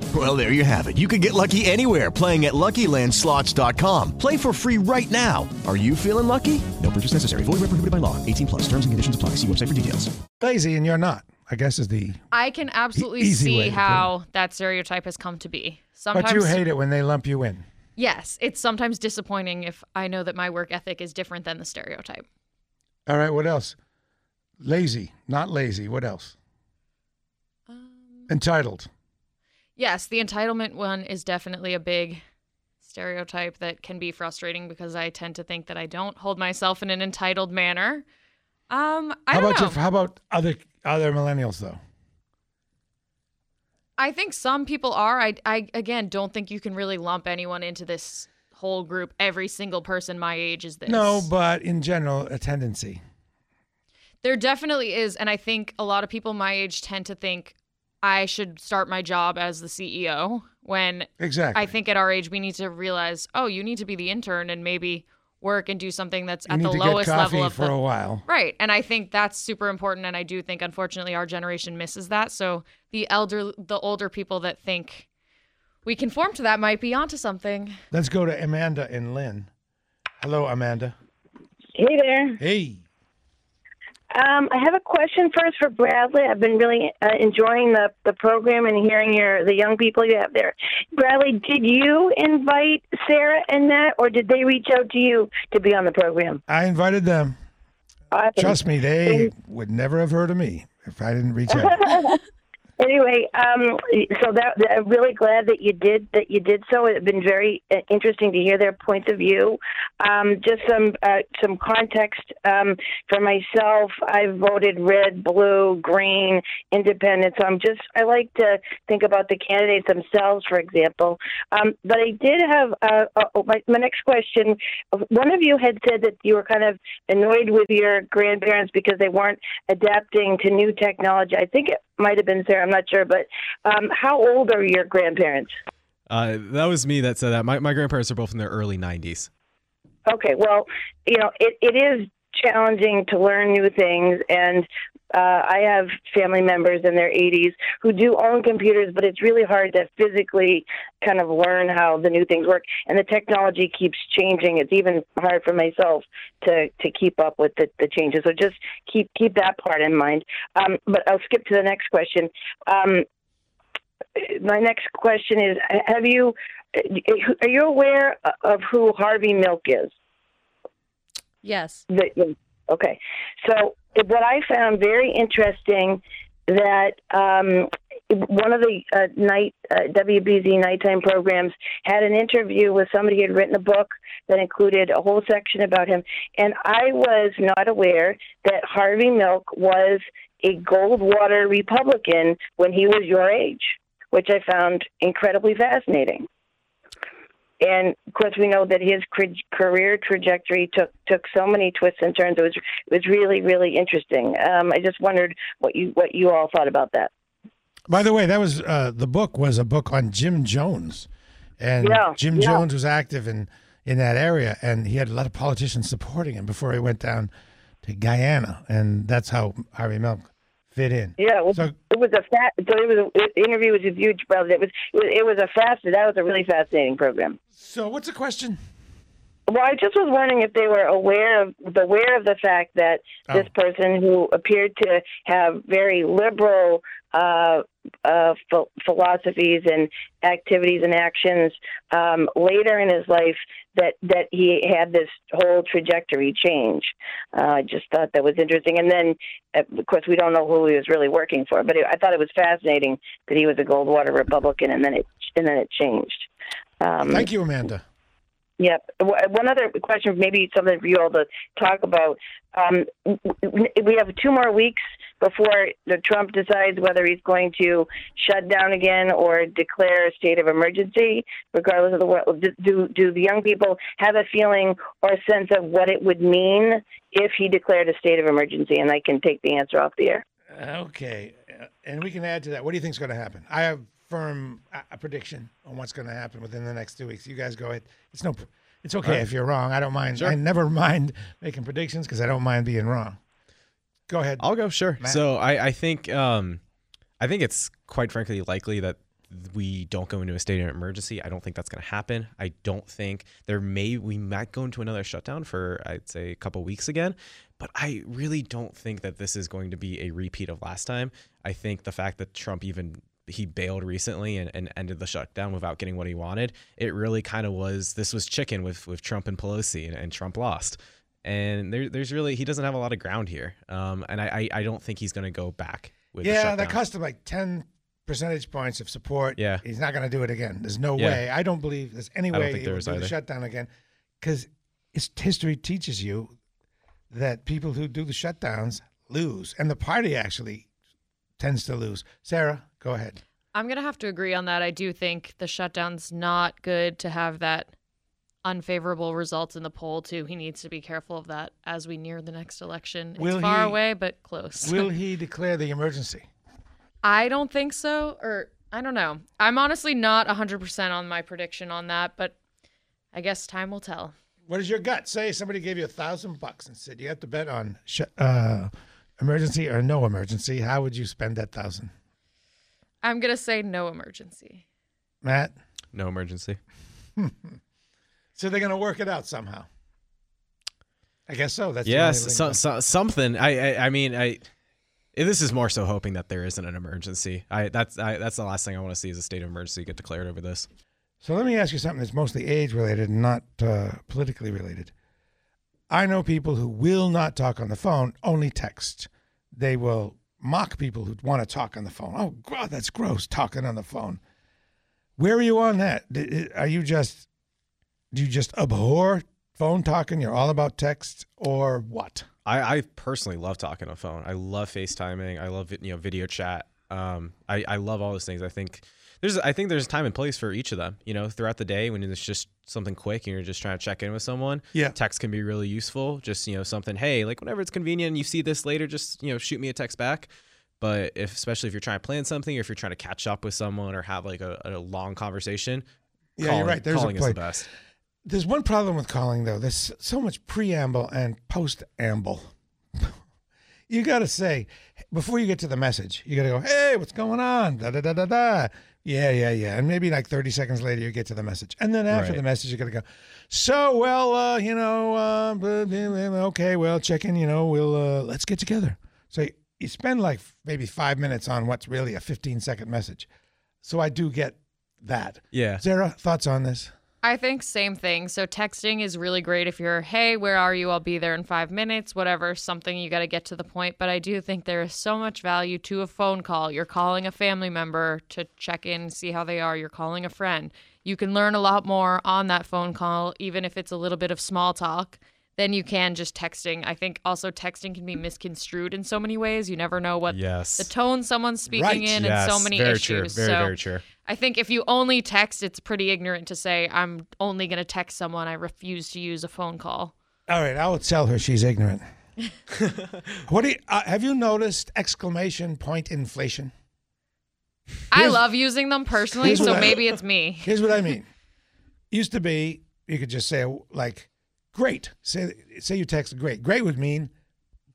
Well, there you have it. You can get lucky anywhere playing at LuckyLandSlots.com. Play for free right now. Are you feeling lucky? No purchase necessary. Void where prohibited by law. 18 plus. Terms and conditions apply. See website for details. lazy and you're not. I guess is the. I can absolutely easy see how that stereotype has come to be. Sometimes But you hate it when they lump you in. Yes, it's sometimes disappointing if I know that my work ethic is different than the stereotype. All right, what else? Lazy, not lazy. What else? Um, Entitled. Yes, the entitlement one is definitely a big stereotype that can be frustrating because I tend to think that I don't hold myself in an entitled manner. Um, I how about your- how about other other millennials though? I think some people are. I, I again don't think you can really lump anyone into this whole group. Every single person my age is this. No, but in general, a tendency. There definitely is. And I think a lot of people my age tend to think I should start my job as the CEO when Exactly. I think at our age we need to realize, oh, you need to be the intern and maybe work and do something that's You at the lowest get level of for the a while. Right. And I think that's super important and I do think unfortunately our generation misses that. So the elder the older people that think we conform to that might be onto something. Let's go to Amanda and Lynn. Hello, Amanda. Hey there. Hey. Um, I have a question first for Bradley. I've been really uh, enjoying the, the program and hearing your the young people you have there. Bradley, did you invite Sarah and Nat, or did they reach out to you to be on the program? I invited them. Awesome. Trust me, they would never have heard of me if I didn't reach out. anyway, um, so that, that- I'm really glad that you did that you did so. It's been very uh, interesting to hear their points of view. Um, just some uh, some context um, for myself. I voted red, blue, green, independent. So I'm just I like to think about the candidates themselves, for example. Um, but I did have uh, uh, my, my next question. One of you had said that you were kind of annoyed with your grandparents because they weren't adapting to new technology. I think might have been Sarah. I'm not sure, but um, how old are your grandparents? Uh, that was me that said that. My, my grandparents are both in their early 90s. Okay, well, you know, it, it is challenging to learn new things, and uh, I have family members in their 80s who do own computers, but it's really hard to physically kind of learn how the new things work, and the technology keeps changing. It's even hard for myself to to keep up with the, the changes. So just keep keep that part in mind. Um, but I'll skip to the next question. Um, my next question is: Have you are you aware of who Harvey Milk is? Yes. The, okay. So what I found very interesting that um, one of the uh, night uh, WBZ nighttime programs had an interview with somebody who had written a book that included a whole section about him, and I was not aware that Harvey Milk was a Goldwater Republican when he was your age, which I found incredibly fascinating and of course we know that his career trajectory took took so many twists and turns. It was it was really really interesting. Um, I just wondered what you what you all thought about that. By the way, that was uh, the book was a book on Jim Jones, and Yeah, Jim yeah. Jones was active in in that area, and he had a lot of politicians supporting him before he went down to Guyana, and that's how Harvey Milk fit in. Yeah, it was, So- it was a fat. So it was a, the interview was a huge brother. It was it was, it was a fast. That was a really fascinating program. So what's the question? Well, I just was wondering if they were aware of aware of the fact that this person who appeared to have very liberal uh, uh, ph- philosophies and activities and actions um, later in his life that that he had this whole trajectory change. Uh, I just thought that was interesting. And then, uh, of course, we don't know who he was really working for, but it, I thought it was fascinating that he was a Goldwater Republican, and then it and then it changed. Um, Thank you, Amanda. Yep. One other question, maybe something for you all to talk about. Um, we have two more weeks before the Trump decides whether he's going to shut down again or declare a state of emergency, regardless of the world. Do, do, the young people have a feeling or a sense of what it would mean if he declared a state of emergency? And I can take the answer off the air. Okay, and we can add to that. What do you think is going to happen? I have firm uh, a prediction on what's going to happen within the next two weeks. You guys go ahead. It's no, it's okay right. if you're wrong. I don't mind. Sure. I never mind making predictions because I don't mind being wrong. Go ahead. I'll go. Sure. Matt. So I, I think um, I think it's quite frankly likely that we don't go into a state of emergency. I don't think that's going to happen. I don't think there may we might go into another shutdown for I'd say a couple weeks again, but I really don't think that this is going to be a repeat of last time. I think the fact that Trump even he bailed recently and, and ended the shutdown without getting what he wanted. It really kind of was this was chicken with with Trump and Pelosi and, and Trump lost. And there, there's really he doesn't have a lot of ground here. Um, and I, I, I don't think he's going to go back with yeah, that cost him like ten percentage points of support. Yeah. he's not going to do it again. There's no Yeah. way. I don't believe there's any way he will do the shutdown again, because history teaches you that people who do the shutdowns lose, and the party actually tends to lose. Sarah, go ahead. I'm going to have to agree on that. I do think the shutdown's not good to have that unfavorable results in the poll, too. He needs to be careful of that as we near the next election. Will it's far he- away, but close. Will he declare the emergency? I don't think so, or I don't know. I'm honestly not 100% on my prediction on that, but I guess time will tell. What does your gut say? Somebody gave you a thousand bucks and said you have to bet on sh- uh, emergency or no emergency. How would you spend that thousand, I'm going to say no emergency. Matt? No emergency. So they're going to work it out somehow. I guess so. That's the yes, only so, link. so, something. I, I I mean I. This is more so hoping that there isn't an emergency. I that's I, that's the last thing I want to see is a state of emergency get declared over this. So let me ask you something that's mostly age related and not uh, politically related. I know people who will not talk on the phone, only text. They will mock people who want to talk on the phone. Oh, God, that's gross, talking on the phone. Where are you on that? Are you just, do you just abhor phone talking? You're all about text or what? I, I personally love talking on the phone. I love FaceTiming. I love you know video chat. Um, I, I love all those things. I think there's I think there's time and place for each of them. You know, throughout the day when it's just something quick and you're just trying to check in with someone. Yeah. Text can be really useful. Just you know something. Hey, like whenever it's convenient and you see this later, just you know shoot me a text back. But if especially if you're trying to plan something, or if you're trying to catch up with someone or have like a, a long conversation, Yeah, calling, you're right. There's calling a is the best. There's one problem with calling though. There's so much preamble and post-amble. you got to say before you get to the message, you got to go, "Hey, what's going on?" Da da da da da. Yeah, yeah, yeah. And maybe like 30 seconds later, you get to the message, and then after Right. the message, you got to go. So well, uh, you know, uh, okay, well, check in. You know, we'll uh, let's get together. So you spend like maybe five minutes on what's really a 15 second message. So I do get that. Yeah. Sarah, thoughts on this? I think same thing. So texting is really great if you're, hey, where are you? I'll be there in five minutes, whatever, something you got to get to the point. But I do think there is so much value to a phone call. You're calling a family member to check in, see how they are. You're calling a friend. You can learn a lot more on that phone call, even if it's a little bit of small talk, than you can just texting. I think also texting can be misconstrued in so many ways. You never know what Yes. the tone someone's speaking Right. in Yes, and so many very issues. true. Very so very true. I think if you only text, it's pretty ignorant to say, I'm only going to text someone. I refuse to use a phone call. All right, I will tell her she's ignorant. what do you, uh, have you noticed? Exclamation point inflation. I Here's- love using them personally, so I- maybe it's me. Here's what I mean. Used to be you could just say like great. Say say you text great. Great would mean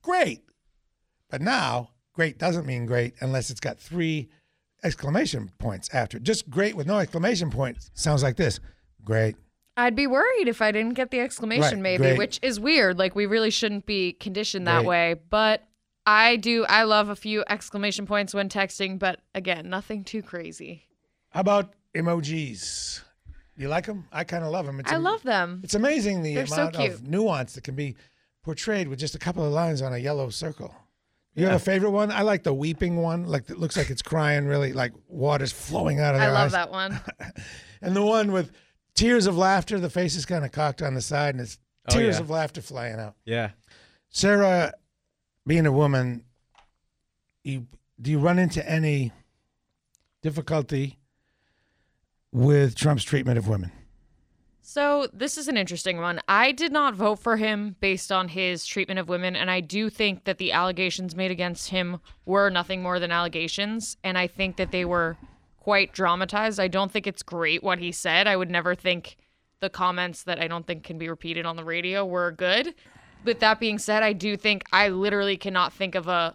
great. But now great doesn't mean great unless it's got three exclamation points after. Just great with no exclamation point sounds like this. Great. I'd be worried if I didn't get the exclamation, Right, maybe, great. which is weird. Like, we really shouldn't be conditioned that Great. way. But I do, I love a few exclamation points when texting, but again, nothing too crazy. How about emojis? You like them? I kind of love them. It's I am- love them. It's amazing the They're amount cute. of nuance that can be portrayed with just a couple of lines on a yellow circle. You Yeah. have a favorite one? I like the weeping one, like it looks like it's crying, really, like water's flowing out of their I love eyes. that one. And the one with tears of laughter, the face is kind of cocked on the side, and it's Oh, tears yeah. of laughter flying out. Yeah. Sarah, being a woman, you do you run into any difficulty with Trump's treatment of women? So, this is an interesting one. I did not vote for him based on his treatment of women, and I do think that the allegations made against him were nothing more than allegations, and I think that they were quite dramatized. I don't think it's great what he said. I would never think the comments that I don't think can be repeated on the radio were good. With that being said, I do think I literally cannot think of a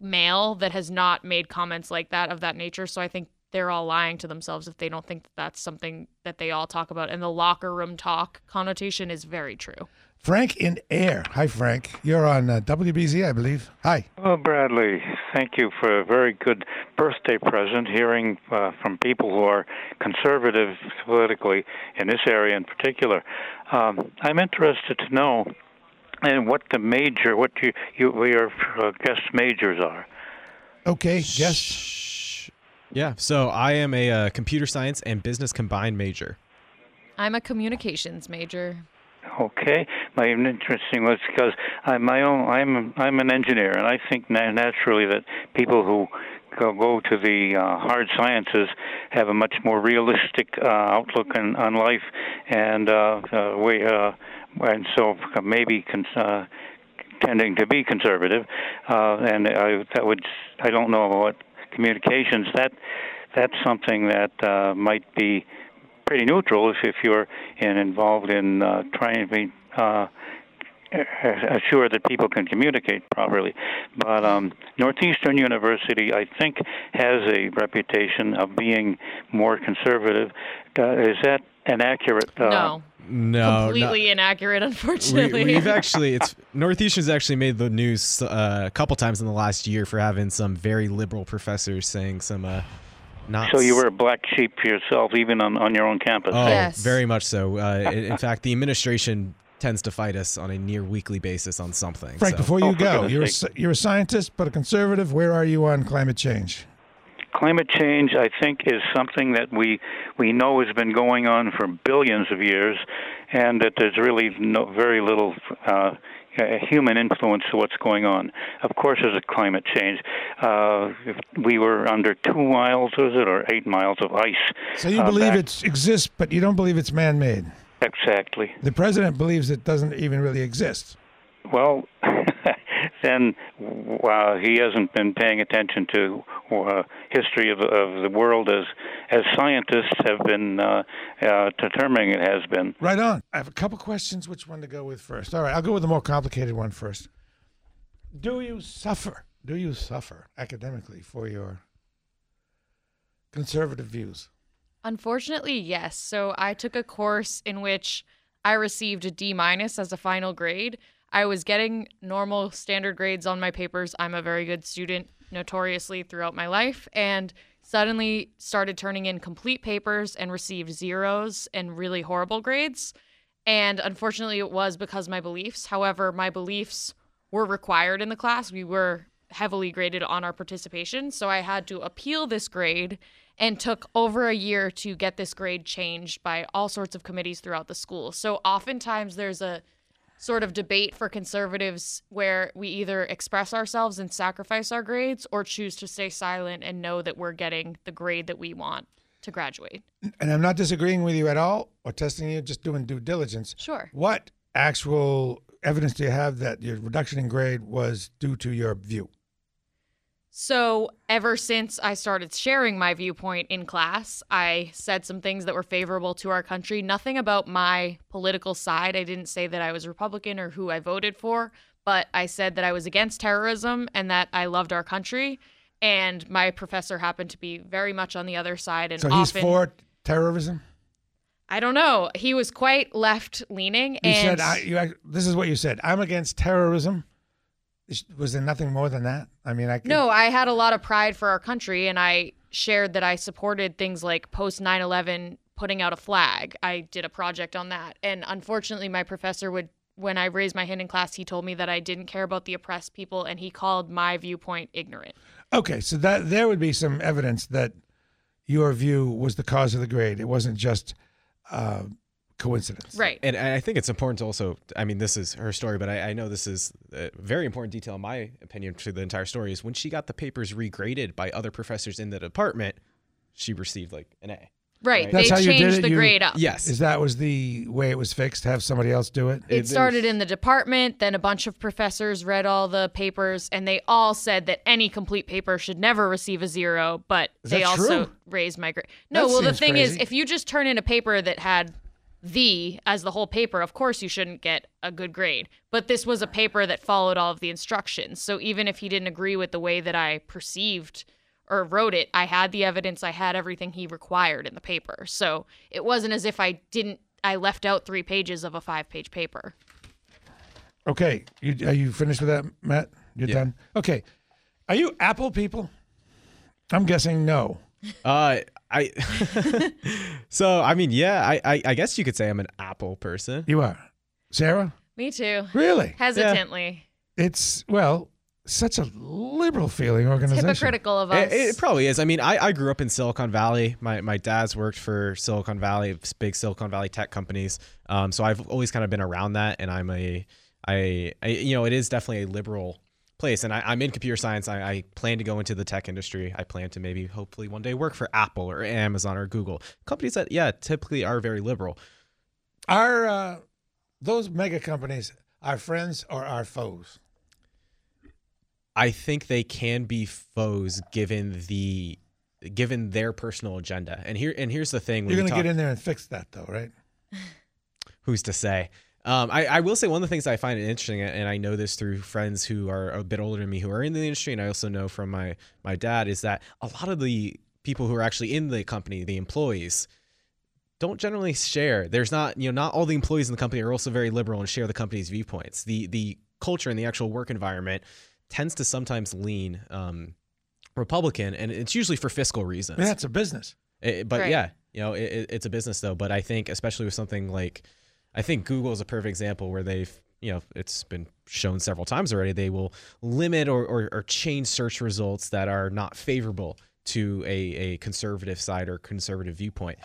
male that has not made comments like that of that nature. So I think they're all lying to themselves if they don't think that that's something that they all talk about. And the locker room talk connotation is very true. Frank in Ayer. Hi, Frank. You're on uh, WBZ, I believe. Hi. Well, Bradley, thank you for a very good birthday present. Hearing uh, from people who are conservative politically in this area in particular, um, I'm interested to know and what the major, what you, you your uh, guest majors are. Okay, yes. Yeah. So I am a uh, computer science and business combined major. I'm a communications major. Okay, my interesting was because I'm my own. I'm I'm an engineer, and I think naturally that people who go, go to the uh, hard sciences have a much more realistic uh, outlook on, on life, and uh, uh, we uh, and so maybe con- uh, tending to be conservative, uh, and I that would I don't know what communications that that's something that uh, might be pretty neutral if, if you're in, involved in uh, trying to be uh, assure that people can communicate properly. But um, Northeastern University, I think, has a reputation of being more conservative. Uh, is that an accurate? Uh, no. No, Completely inaccurate, unfortunately. we've actually, it's Northeastern's actually made the news uh, a couple times in the last year for having some very liberal professors saying some uh, not. So you were a black sheep yourself, even on, on your own campus. Oh, very much so. Uh, in, in fact, the administration tends to fight us on a near weekly basis on something. Frank, so. before you go, you're a, you're a scientist, but a conservative. Where are you on climate change? Climate change, I think, is something that we we know has been going on for billions of years, and that there's really no, very little uh, uh, human influence to what's going on. Of course, there's a climate change. Uh, if we were under two miles, was it, or eight miles of ice. So you uh, believe it exists, but you don't believe it's man-made. Exactly. The president believes it doesn't even really exist. Well, then uh, he hasn't been paying attention to uh, history of, of the world as as scientists have been uh, uh, determining it has been. Right on. I have a couple questions. Which one to go with first? All right, I'll go with the more complicated one first. Do you suffer? Do you suffer academically for your conservative views? Unfortunately, yes. So I took a course in which I received a D minus as a final grade. I was getting normal standard grades on my papers. I'm a very good student notoriously throughout my life and suddenly started turning in complete papers and received zeros and really horrible grades. And unfortunately, it was because my beliefs. However, my beliefs were required in the class. We were heavily graded on our participation. So I had to appeal this grade and took over a year to get this grade changed by all sorts of committees throughout the school. So oftentimes there's a sort of debate for conservatives where we either express ourselves and sacrifice our grades or choose to stay silent and know that we're getting the grade that we want to graduate. And I'm not disagreeing with you at all or testing you, just doing due diligence. Sure. What actual evidence do you have that your reduction in grade was due to your view? So, ever since I started sharing my viewpoint in class, I said some things that were favorable to our country. Nothing about my political side. I didn't say that I was Republican or who I voted for, but I said that I was against terrorism and that I loved our country. And my professor happened to be very much on the other side. And So he's often, for terrorism. I don't know. He was quite left leaning. You and said I, you. This is what you said. I'm against terrorism. Was there nothing more than that? I mean, I could, No, I had a lot of pride for our country, and I shared that I supported things like post 9 11 putting out a flag. I did a project on that. And unfortunately, my professor would, when I raised my hand in class, he told me that I didn't care about the oppressed people, and he called my viewpoint ignorant. Okay, so that there would be some evidence that your view was the cause of the grade. It wasn't just uh, coincidence. Right. And I think it's important to also, I mean, this is her story, but I, I know this is a very important detail, in my opinion, to the entire story is when she got the papers regraded by other professors in the department, she received like an A. Right. That's they how you did changed it. the You- grade up. Yes. Is that was the way it was fixed? Have somebody else do it? It started in the department, then a bunch of professors read all the papers, and they all said that any complete paper should never receive a zero, but Is they also true? raised my grade. No, That well, the seems thing is, if you just turn in a paper that had the as the whole paper, of course you shouldn't get a good grade. But this was a paper that followed all of the instructions. So even if he didn't agree with the way that I perceived or wrote it, I had the evidence, I had everything he required in the paper. So it wasn't as if I didn't I left out 3 pages of a 5-page paper. Okay, you, are you finished with that, Matt? You're Yeah. done. Okay, are you Apple people? I'm guessing no. Uh, I, so, I mean, yeah, I, I, I guess you could say I'm an Apple person. You are, Sarah. Me too. Really? Hesitantly. It's well, such a liberal feeling organization. Hypocritical of us. It, it probably is. I mean, I, I grew up in Silicon Valley. My my dad's worked for Silicon Valley, big Silicon Valley tech companies. Um, so I've always kind of been around that, and I'm a, I, I you know, it is definitely a liberal place. And I, I'm in computer science. I, I plan to go into the tech industry. I plan to maybe, hopefully, one day work for Apple or Amazon or Google companies that, yeah, typically are very liberal. Are uh, those mega companies our friends or our foes? I think they can be foes given the given their personal agenda. And here and here's the thing: You're going to get in there and fix that, though, right? who's to say? Um, I, I will say one of the things I find interesting, and I know this through friends who are a bit older than me who are in the industry, and I also know from my my dad is that a lot of the people who are actually in the company, the employees, don't generally share. There's not you know not all the employees in the company are also very liberal and share the company's viewpoints. The the culture and the actual work environment tends to sometimes lean um, Republican, and it's usually for fiscal reasons. Yeah, it's a business. It- but Right. yeah, you know, it, it- it's a business though. But I think, especially with something like, I think Google is a perfect example where they've, you know, it's been shown several times already. They will limit or, or, or change search results that are not favorable to a, a conservative side or conservative viewpoint.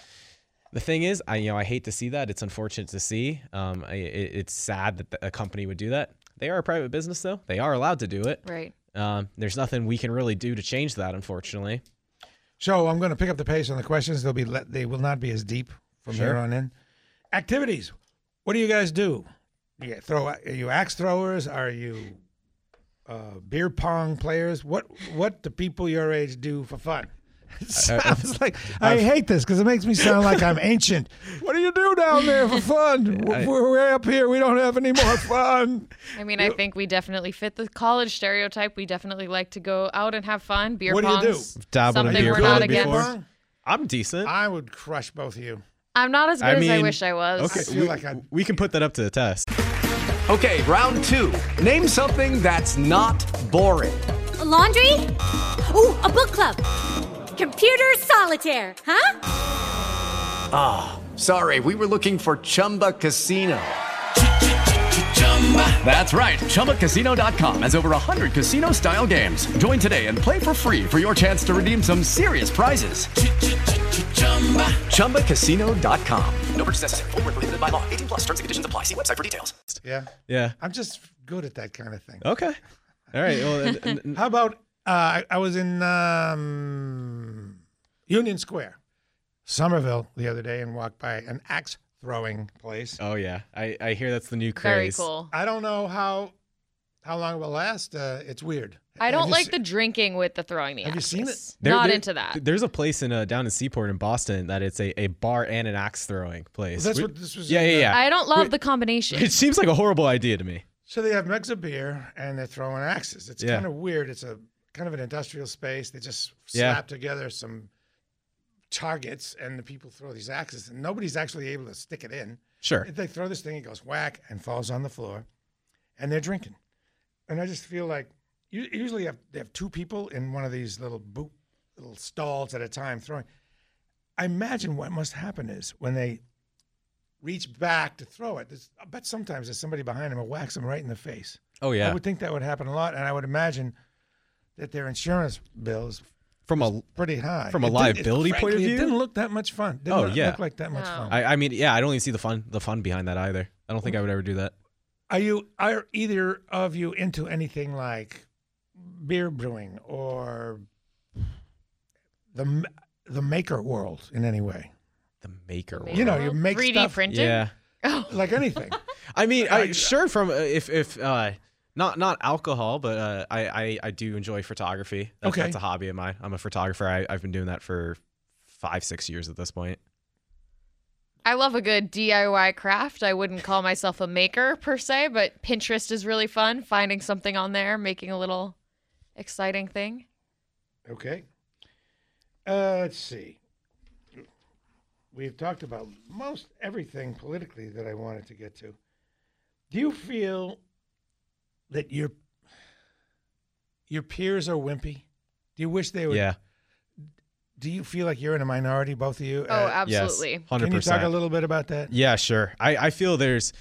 The thing is, I you know I hate to see that. It's unfortunate to see. Um, I, it, it's sad that a company would do that. They are a private business, though. They are allowed to do it. Right. Um, there's nothing we can really do to change that, unfortunately. So I'm going to pick up the pace on the questions. They'll be le- they will not be as deep from Sure. here on in. Activities. What do you guys do? You throw. Are you axe throwers? Are you uh, beer pong players? What What do people your age do for fun? It sounds like I hate this because it makes me sound like I'm ancient. What do you do down there for fun? I- We're way up here. We don't have any more fun. I mean, I think we definitely fit the college stereotype. We definitely like to go out and have fun. Beer What do you do? Dabbled something beer we're pong not before? against. I'm decent. I would crush both of you. I'm not as good I as I wish I was. Okay, I feel we, like I- we can put that up to the test. Okay, round two. Name something that's not boring. laundry? Ooh, a book club. Computer solitaire, huh? Ah, sorry, we were looking for Chumba Casino. That's right. ChumbaCasino.com has over 100 casino style games. Join today and play for free for your chance to redeem some serious prizes. ChumbaCasino.com. No purchase necessary. Void where prohibited by law. 18 plus terms and conditions apply. See website for details. Yeah. Yeah. I'm just good at that kind of thing. Okay. All right. Well, and- and- and- How about uh, I, I was in um, Union Square, Somerville, the other day, and walked by an axe throwing place. oh yeah, I, I hear that's the new craze. Very cool. I don't know how How long it will last? Uh, it's weird. I don't like se- the drinking with the throwing the Have you seen axes. There- Not there- into that. There's a place in uh, down in Seaport in Boston that it's a, a bar and an axe throwing place. Well, that's We- what this was Yeah, yeah, yeah. I don't love the combination. It seems like a horrible idea to me. So they have mugs of beer and they're throwing axes. It's Yeah. kind of weird. It's a kind of an industrial space. They just Yeah. slap together some targets and the people throw these axes and nobody's actually able to stick it in. Sure. They throw this thing, it goes whack and falls on the floor, and they're drinking. And I just feel like usually you have, they have two people in one of these little boot little stalls at a time throwing. I imagine what must happen is when they reach back to throw it. I bet sometimes there's somebody behind them who whacks them right in the face. Oh, yeah. I would think that would happen a lot, and I would imagine that their insurance bills From a pretty high. from a It didn't- it- liability point of view. it didn't look that much fun. Didn't oh look- yeah, look like that much fun. I, I mean, yeah, I don't even see the fun the fun behind that either. I don't think I would ever do that. Are you are either of you into anything like beer brewing or the the maker world in any way? The maker world. You know, you make 3D stuff, printing? Yeah. like anything. I mean, I, sure. From uh, if if uh, not not alcohol, but uh, I, I I do enjoy photography. That, Okay. that's a hobby of mine. I'm a photographer. I, I've been doing that for five six years at this point. I love a good DIY craft. I wouldn't call myself a maker per se, but Pinterest is really fun. Finding something on there, making a little exciting thing. Okay. Uh, let's see. We've talked about most everything politically that I wanted to get to. Do you feel that your your peers are wimpy? Do you wish they would? Yeah. Do you feel like you're in a minority, both of you? Oh, absolutely. Yes, Can you talk a little bit about that? Yeah, sure. I, I feel there's,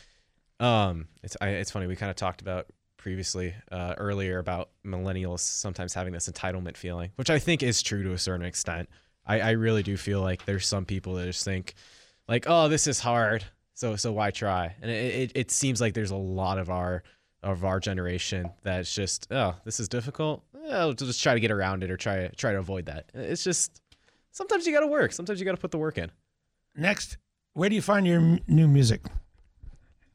um, it's I, it's funny. We kind of talked about previously uh, earlier about millennials sometimes having this entitlement feeling, which I think is true to a certain extent. I, I really do feel like there's some people that just think, like, oh, this is hard, so so why try? And it, it, it seems like there's a lot of our of our generation that's just, oh, this is difficult. I'll just try to get around it or try try to avoid that. It's just sometimes you got to work. Sometimes you got to put the work in. Next, where do you find your m- new music?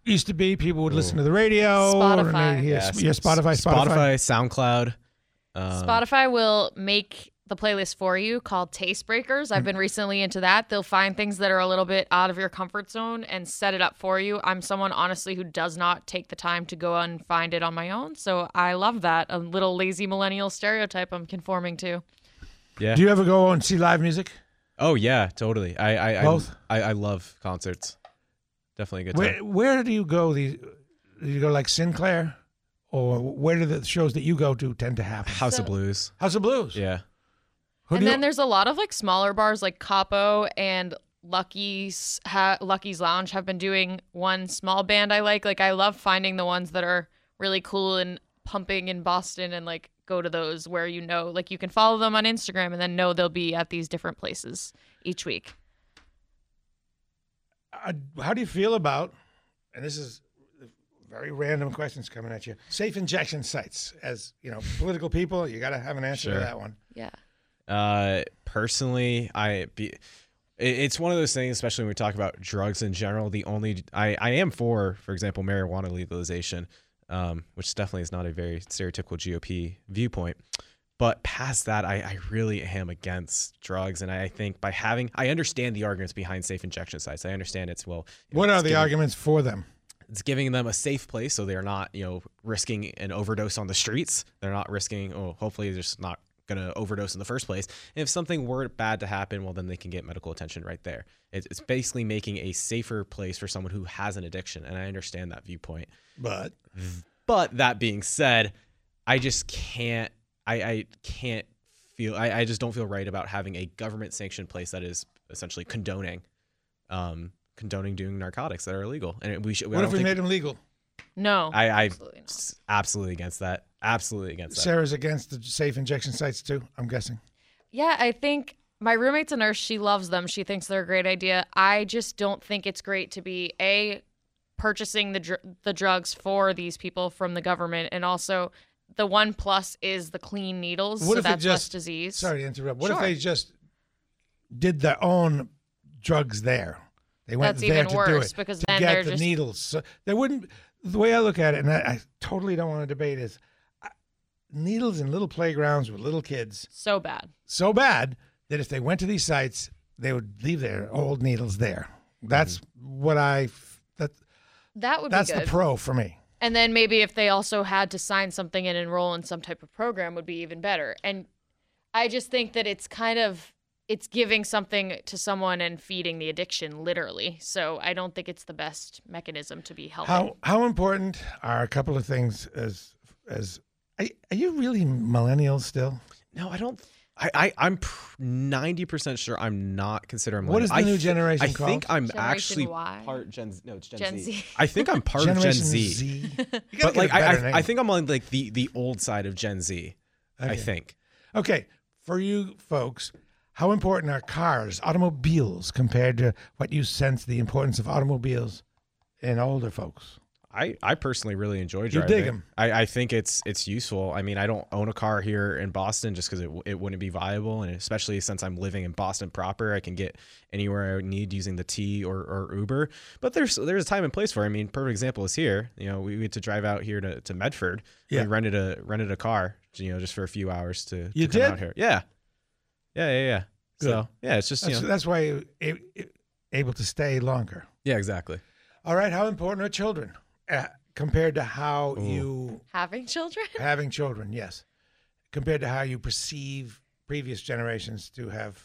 Used to be people would listen to the radio. or Spotify. maybe- yeah, Yeah, yeah, Spotify, Spotify. Spotify, SoundCloud. Um, Spotify will make the playlist for you called Taste Breakers. I've mm-hmm. been recently into that. They'll find things that are a little bit out of your comfort zone and set it up for you. I'm someone honestly who does not take the time to go and find it on my own, so I love that. A little lazy millennial stereotype I'm conforming to. Yeah. Do you ever go and see live music? Oh yeah, totally. I I Both? I, I, I love concerts. Definitely a good time. Where, where do you go? These do you go like Sinclair, or where do the shows that you go to tend to happen? House of Blues. House of Blues. Yeah. Who and do you- then there's a lot of like smaller bars like Capo and Lucky's ha- Lucky's Lounge have been doing one small band I like. Like I love finding the ones that are really cool and pumping in Boston and like go to those where you know like you can follow them on Instagram and then know they'll be at these different places each week. uh, how do you feel about? And this is very random questions coming at you. Safe injection sites. As you know, political people, you got to have an answer to that one. Yeah. Uh, personally, I be, it's one of those things, especially when we talk about drugs in general. The only I, I am for, for example, marijuana legalization, um, which definitely is not a very stereotypical GOP viewpoint. But past that, I, I really am against drugs, and I think by having, I understand the arguments behind safe injection sites. I understand it's well. you know, What are the giving- arguments for them? it's giving them a safe place so they're not you know risking an overdose on the streets they're not risking oh hopefully they're just not going to overdose in the first place and if something were bad to happen well then they can get medical attention right there it's, it's basically making a safer place for someone who has an addiction and i understand that viewpoint But but that being said i just can't i, I can't feel I, I just don't feel right about having a government sanctioned place that is essentially condoning um condoning doing narcotics that are illegal and we should I what if we think- made them legal? No. I, I absolutely, absolutely against that. Absolutely against that. Sarah's against the safe injection sites too. I'm guessing. Yeah, I think my roommate's a nurse. She loves them. She thinks they're a great idea. I just don't think it's great to be a purchasing the dr- the drugs for these people from the government, and also the one plus is the clean needles, What so if they that's less just- disease. Sorry to interrupt. What if they just did their own drugs there? They went That's there even to do it because to then get they're the just- needles. So they wouldn't. the way I look at it, and I, I totally don't want to debate, is needles in little playgrounds with little kids So bad. so bad that if they went to these sites, they would leave their old needles there. That's mm-hmm. what I. f- That That would that's be the good. pro for me. And then maybe if they also had to sign something and enroll in some type of program would be even better. And I just think that it's kind of it's giving something to someone and feeding the addiction literally. So I don't think it's the best mechanism to be helping. How how important are a couple of things as as are, are you really millennials still? No, I don't. I, I I'm ninety percent sure I'm not considered. What is the millennial. new I thi- generation I think? I'm Generation actually Y? part Gen. Z- No, it's Gen, Gen Z. Z. I think I'm part of Gen Generation Z. Z. But like I, I, I think I'm on like the the old side of Gen Z. I Okay. think. Okay, for you folks, how important are cars, automobiles, compared to what you sense the importance of automobiles in older folks? I, I personally really enjoy driving. You dig 'em. I, I think it's it's useful. I mean, I don't own a car here in Boston just because it, it wouldn't be viable, and especially since I'm living in Boston proper, I can get anywhere I need using the T or, or Uber. But there's there's a time and place for. it. I mean, perfect example is here. You know, we, we had to drive out here to, to Medford. Yeah. We rented a rented a car, you know, just for a few hours to, to You come did? out here. Yeah, yeah, yeah, yeah. Good. So yeah, it's just you That's, know, that's why you're able to stay longer. yeah, exactly. All right, how important are children uh, compared to how Ooh. you Having children? having children? Yes, compared to how you perceive previous generations to have.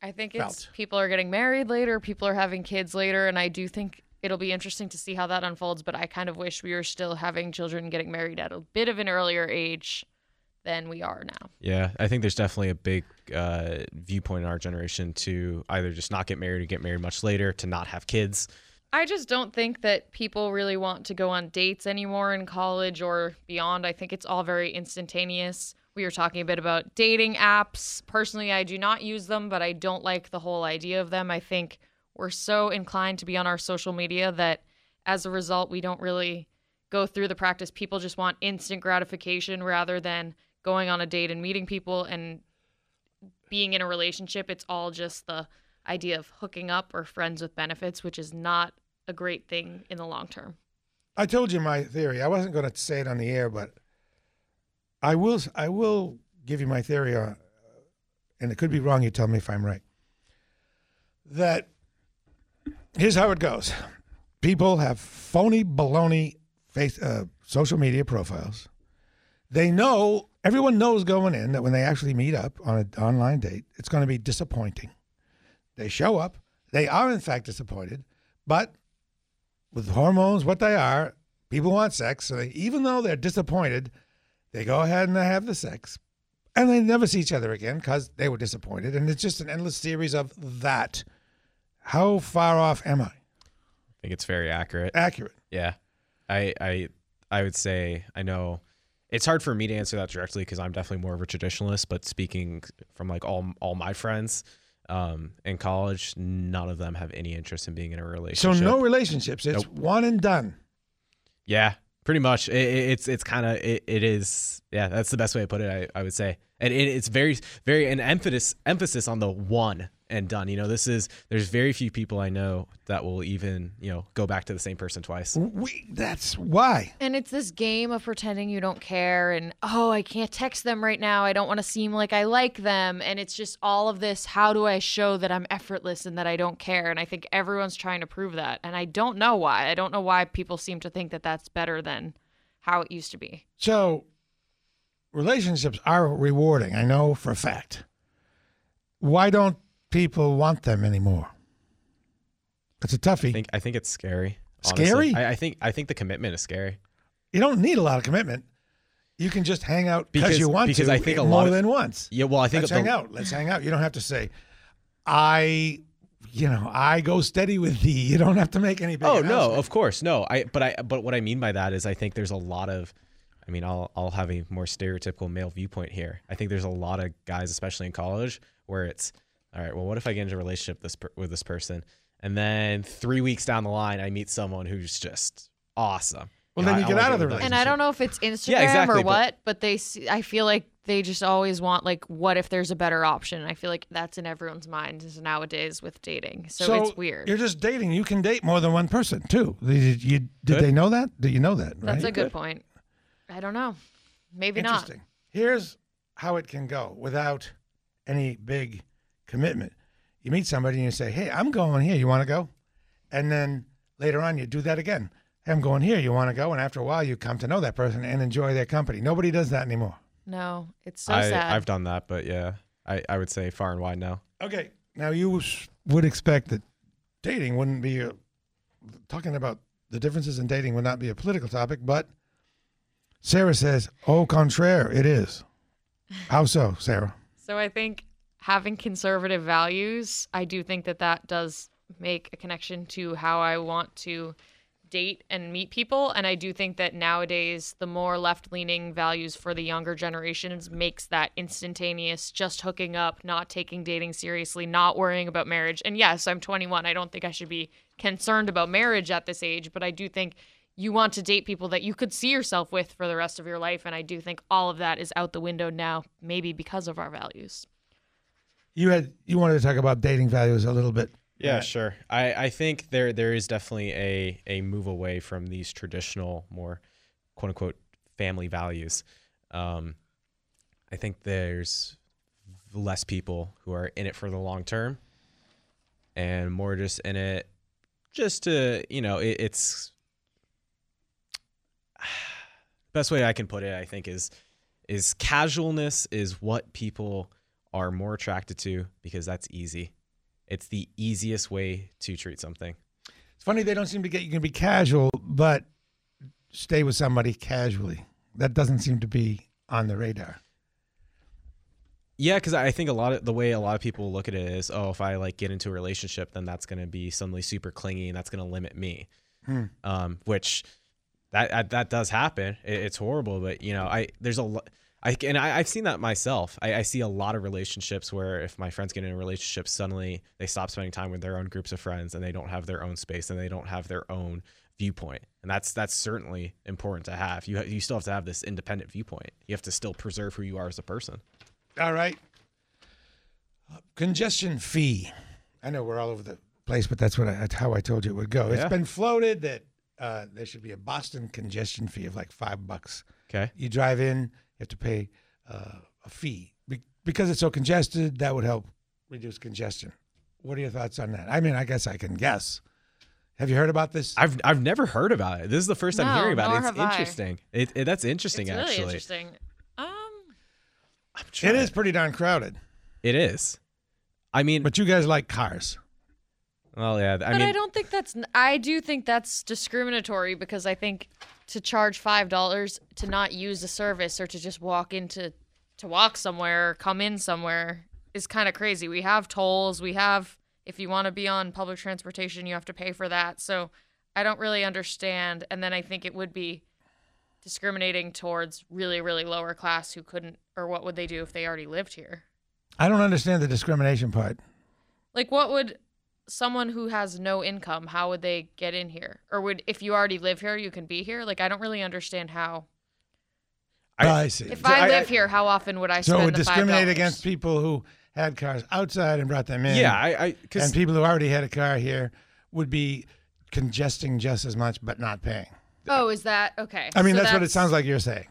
I think it's people are getting married later, people are having kids later, and I do think it'll be interesting to see how that unfolds. But I kind of wish we were still having children and getting married at a bit of an earlier age than we are now. Yeah, I think there's definitely a big uh, viewpoint in our generation to either just not get married or get married much later, to not have kids. I just don't think that people really want to go on dates anymore in college or beyond. I think it's all very instantaneous. We were talking a bit about dating apps. Personally, I do not use them, but I don't like the whole idea of them. I think we're so inclined to be on our social media that as a result, we don't really go through the practice. People just want instant gratification rather than going on a date and meeting people and being in a relationship. It's all just the idea of hooking up or friends with benefits, which is not a great thing in the long term. I told you my theory. I wasn't going to say it on the air, but I will. I will give you my theory on, and it could be wrong. You tell me if I'm right. That here's how it goes: people have phony baloney face uh, social media profiles. They know everyone knows going in that when they actually meet up on an online date, it's going to be disappointing. They show up. They are in fact disappointed, but with hormones, what they are, people want sex. So they, even though they're disappointed, they go ahead and they have the sex, and they never see each other again because they were disappointed. And it's just an endless series of that. How far off am I? I think it's very accurate. Accurate. Yeah, I I I would say I know it's hard for me to answer that directly because I'm definitely more of a traditionalist. But speaking from like all all my friends um, in college, none of them have any interest in being in a relationship. So no relationships. It's Nope. one and done. Yeah, pretty much. It, it- it's it's kind of it, it is. Yeah, that's the best way to put it. I, I would say, and it, it's very very an emphasis emphasis on the one and done. You know, this is there's very few people I know that will even you know go back to the same person twice. We, that's why. And it's this game of pretending you don't care and, oh, I can't text them right now. I don't want to seem like I like them. And it's just all of this how do I show that I'm effortless and that I don't care? And I think everyone's trying to prove that. And I don't know why. I don't know why people seem to think that that's better than how it used to be. So relationships are rewarding. I know for a fact. Why don't people want them anymore? It's a toughie. I think I think it's scary. Scary? I, I think I think the commitment is scary. You don't need a lot of commitment. You can just hang out because Because- you want because to. I think a more lot of- than once. Yeah, well, I think let's the- hang out. Let's hang out. You don't have to say, I, you know, I go steady with thee. You don't have to make any. Big Oh no, of course, no. I but I but what I mean by that is I think there's a lot of I mean, I'll I'll have a more stereotypical male viewpoint here. I think there's a lot of guys, especially in college, where it's all right. Well, what if I get into a relationship this per, with this person, and then three weeks down the line, I meet someone who's just awesome. Well, know, then I- you I get wanna out of the with them. And I don't know if it's Instagram yeah, exactly, or what, but they see, I feel like they just always want like, what if there's a better option? I feel like that's in everyone's mind nowadays with dating. So, it's weird. You're just dating. You can date more than one person too. Did, you, did they know that? Did you know that? That's right? a good point. I don't know. Maybe not. Interesting. Here's how it can go without any big commitment. You meet somebody and you say, "Hey, I'm going here. You want to go?" And then later on, you do that again. Hey, I'm going here. You want to go? And after a while, you come to know that person and enjoy their company. Nobody does that anymore. No, it's so I, sad. I've done that, but yeah, I, I would say far and wide now. Okay. Now you would expect that dating wouldn't be a, talking about the differences in dating would not be a political topic, but Sarah says, "Au contraire, it is." How so, Sarah? So I think having conservative values, I do think that that does make a connection to how I want to date and meet people and I do think that nowadays the more left-leaning values for the younger generations makes that instantaneous just hooking up, not taking dating seriously, not worrying about marriage. And yes, I'm 21. I don't think I should be concerned about marriage at this age, but I do think you want to date people that you could see yourself with for the rest of your life and I do think all of that is out the window now maybe because of our values. You had you wanted to talk about dating values a little bit. Yeah, sure. I, I think there there is definitely a a move away from these traditional, more quote unquote family values. Um, I think there's less people who are in it for the long term, and more just in it just to you know it, it's best way I can put it. I think is is casualness is what people are more attracted to because that's easy. It's the easiest way to treat something. It's funny they don't seem to get you can be casual, but stay with somebody casually. That doesn't seem to be on the radar. Yeah, because I think a lot of the way a lot of people look at it is, oh, if I like get into a relationship, then that's going to be suddenly super clingy and that's going to limit me. Hmm. Um, which that that- that does happen. It, it's horrible, but you know, I there's a lot. I and I, I've seen that myself. I, I see a lot of relationships where if my friends get in a relationship, suddenly they stop spending time with their own groups of friends and they don't have their own space and they don't have their own viewpoint. And that's that's certainly important to have. You you still have to have this independent viewpoint. You have to still preserve who you are as a person. All right. Congestion fee. I know we're all over the place, but that's what I, that's how I told you it would go. It's been floated that uh, there should be a Boston congestion fee of like five bucks. Okay. You drive in, you have to pay uh, a fee Be- because it's so congested. That would help reduce congestion. What are your thoughts on that? I mean, I guess I can guess. Have you heard about this? I've I've never heard about it. This is the first time No, hearing about nor it. It's have I. interesting. It, it that's interesting actually. It's really actually. interesting. Um It is pretty darn crowded. It is. I mean, but you guys like cars. Well, yeah. I but mean, I don't think that's. I do think that's discriminatory because I think to charge five dollars to not use a service or to just walk into to walk somewhere or come in somewhere is kind of crazy. We have tolls. We have if you want to be on public transportation, you have to pay for that. So I don't really understand. And then I think it would be discriminating towards really really lower class who couldn't or what would they do if they already lived here? I don't understand the discrimination part. Like, what would someone who has no income, how would they get in here? Or would, if you already live here, you can be here? Like, I don't really understand how. I, see. If So I live here, how often would I So spend it would the five discriminate dollars? against people who had cars outside and brought them in. Yeah, I- I- 'cause- and people who already had a car here would be congesting just as much, but not paying. Oh, is that okay? I mean, so that's, what it sounds like you're saying.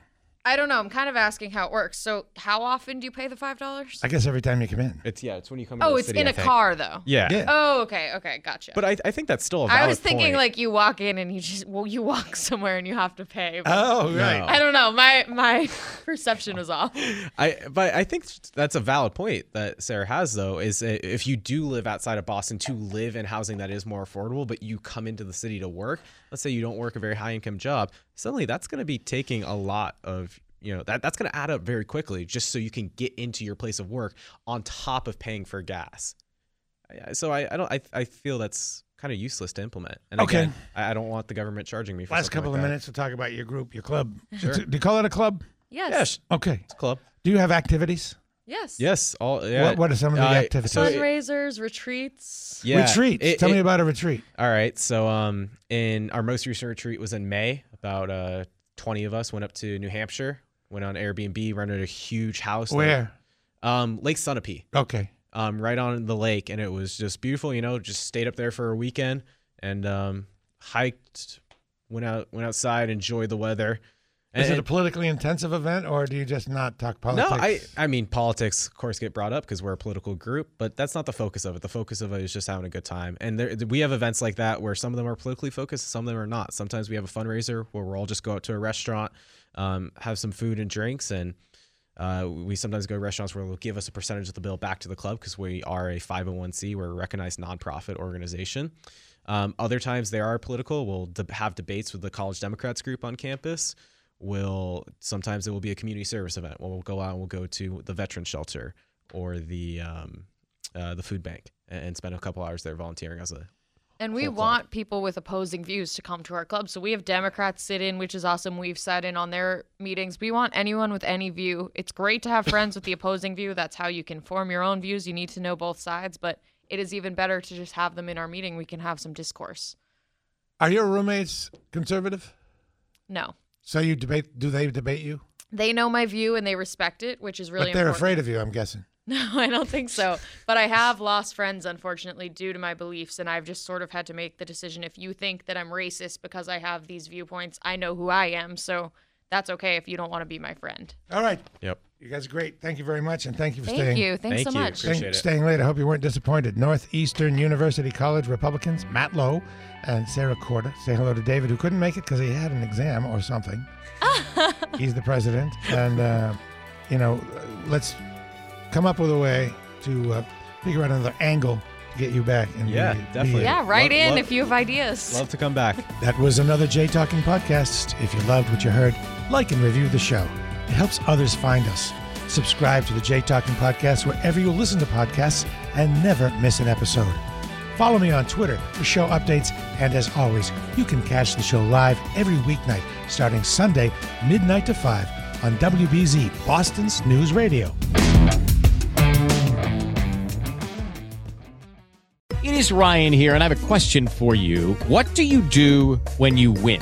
I don't know. I'm kind of asking how it works. So, how often do you pay the five dollars? I guess every time you come in. It's yeah, it's when you come. Oh, the it's city, in I a think. car though. Yeah. Yeah. Oh, okay, okay, gotcha. But I, I think that's still a valid I was thinking point. like you walk in and you just well you walk somewhere and you have to pay. Oh, right. No. I don't know. My my perception was off. I but I think that's a valid point that Sarah has though is uh, if you do live outside of Boston to live in housing that is more affordable but you come into the city to work let's say you don't work a very high income job suddenly that's going to be taking a lot of you know that that's going to add up very quickly just so you can get into your place of work on top of paying for gas so I, I don't I, I feel that's kind of useless to implement and Okay. again I, I don't want the government charging me for Last couple like of that. minutes to talk about your group, your club. Sure. Do you call it a club? Yes. Yes. Okay. It's a club. Do you have activities? Yes. Yes. All yeah. What- what are some of the Uh, activities? Fundraisers, retreats. Yeah. Retreats. it- Tell me about a retreat. All right. So um in our most recent retreat was in May. About uh 20 of us went up to New Hampshire Went on Airbnb, rented a huge house. that- Where? um, Lake Sunapee. Okay. Um, right on the lake, and it was just beautiful. You know, just stayed up there for a weekend and um, hiked, went out, went outside, enjoyed the weather. Is it a politically intensive event, or do you just not talk politics? no, I I mean politics, of course, get brought up because we're a political group, but that's not the focus of it. The focus of it is just having a good time. And there, we have events like that where some of them are politically focused, some of them are not. Sometimes we have a fundraiser where we'll all just go out to a restaurant, um, have some food and drinks, and uh, we sometimes go to restaurants where they'll give us a percentage of the bill back to the club because we are a 501c, we're a recognized nonprofit organization. Um, other times they are political. We'll de- have debates with the College Democrats group on campus. We'll sometimes it will be a community service event. Where we'll go out and we'll go to the veteran shelter or the um, uh, the food bank and, and spend a couple hours there volunteering as a And we whole club. want people with opposing views to come to our club. So we have Democrats sit in, which is awesome. We've sat in on their meetings. We want anyone with any view. It's great to have friends with the opposing view. That's how you can form your own views. You need to know both sides, but it is even better to just have them in our meeting. We can have some discourse. Are your roommates conservative? No. So you debate? Do they debate you? They know my view and they respect it, which is really but they're important. afraid of you, I'm guessing. No, I don't think so. But I have lost friends, unfortunately, due to my beliefs. And I've just sort of had to make the decision if you think that I'm racist because I have these viewpoints, I know who I am. So that's okay if you don't want to be my friend. All right. Yep. You guys are great. Thank you very much, and thank you for staying. Thank staying. you. Thanks Thank so you. much. Staying- Appreciate it. Staying late. I hope you weren't disappointed. Northeastern University College Republicans Matt Lowe and Sarah Corda. Say hello to David, who couldn't make it because he had an exam or something. He's the president, and uh, you know, let's come up with a way to uh, figure out another angle to get you back. And Yeah, be- definitely. be- Yeah, write Love- in love- if you have ideas. love to come back. That was another Jay Talking podcast. If you loved what you heard, like and review the show. It helps others find us. Subscribe to the Jay Talking podcast wherever you listen to podcasts and never miss an episode. Follow me on Twitter for show updates, and as always, you can catch the show live every weeknight starting Sunday, midnight to 5 on WBZ Boston's News Radio. It is Ryan here, and I have a question for you. What do you do when you win?